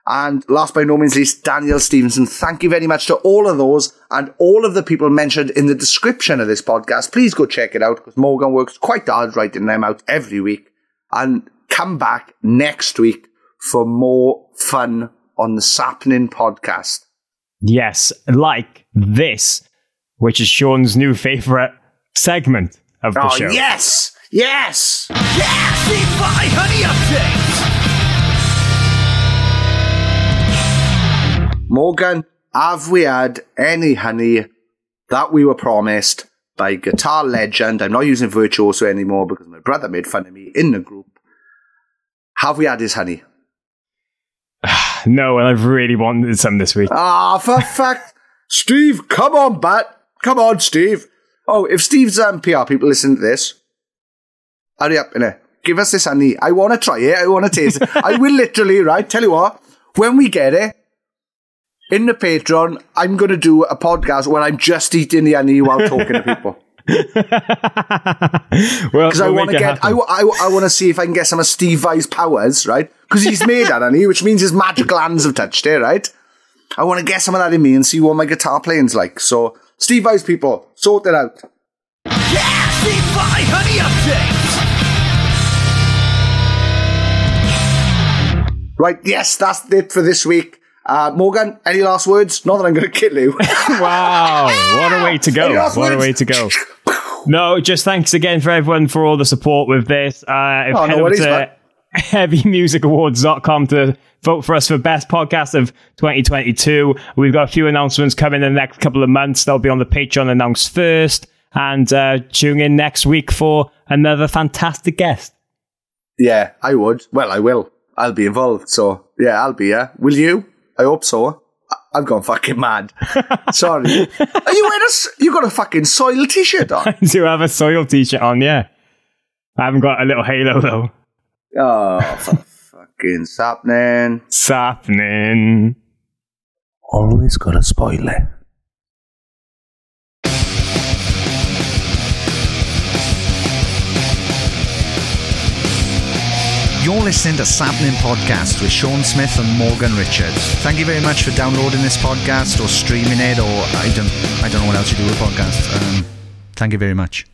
and last by no means least, Daniel Stevenson. Thank you very much to all of those and all of the people mentioned in the description of this podcast. Please go check it out because Morgan works quite hard writing them out every week. And come back next week for more fun on the Sappenin podcast. Yes, like this, which is Sean's new favourite segment of the Oh, show. yes! Yes! Yes, it's my honey update. Morgan, have we had any honey that we were promised by guitar legend? I'm not using virtuoso anymore because my brother made fun of me in the group. Have we had his honey? No, and I've really wanted some this week. Ah, for fact, Steve, come on, bat. Come on, Steve. Oh, if Steve's um, PR people listen to this, hurry up, innit? Give us this honey. I want to try it. I want to taste it. I will literally, right? Tell you what, when we get it, in the Patreon, I'm going to do a podcast where I'm just eating the honey while talking to people. well, Because I want to get, I. I, I want to see if I can get some of Steve Vai's powers, right? Because he's made that honey, which means his magical hands have touched it, right? I want to get some of that in me and see what my guitar playing's like. So, Steve Vai's people, sort it out. Yeah, Steve Vai Honey Update. Right, yes, that's it for this week. Uh, Morgan, any last words? Not that I'm going to kill you. wow, what a way to go! Any last What a way to go! No, just thanks again for everyone for all the support with this. Uh, Oh, no head over worries, to man. heavymusicawards.com to vote for us for best podcast of 2022. We've got a few announcements coming in the next couple of months. They'll be on the Patreon announced first. And uh, tune in next week for another fantastic guest. yeah, I would. Well, I will. I'll be involved. So, yeah, I'll be here. Will you? I hope so. I- I've gone fucking mad. Sorry. Are you wearing a, you got a fucking soil t-shirt on? I do have a soil t-shirt on, yeah. I haven't got a little halo though. Oh, fucking sappenin. Sappenin. Always got a spoiler. You're listening to Sappenin Podcast with Sean Smith and Morgan Richards. Thank you very much for downloading this podcast or streaming it, or I don't, I don't know what else you do with podcasts. Um, thank you very much.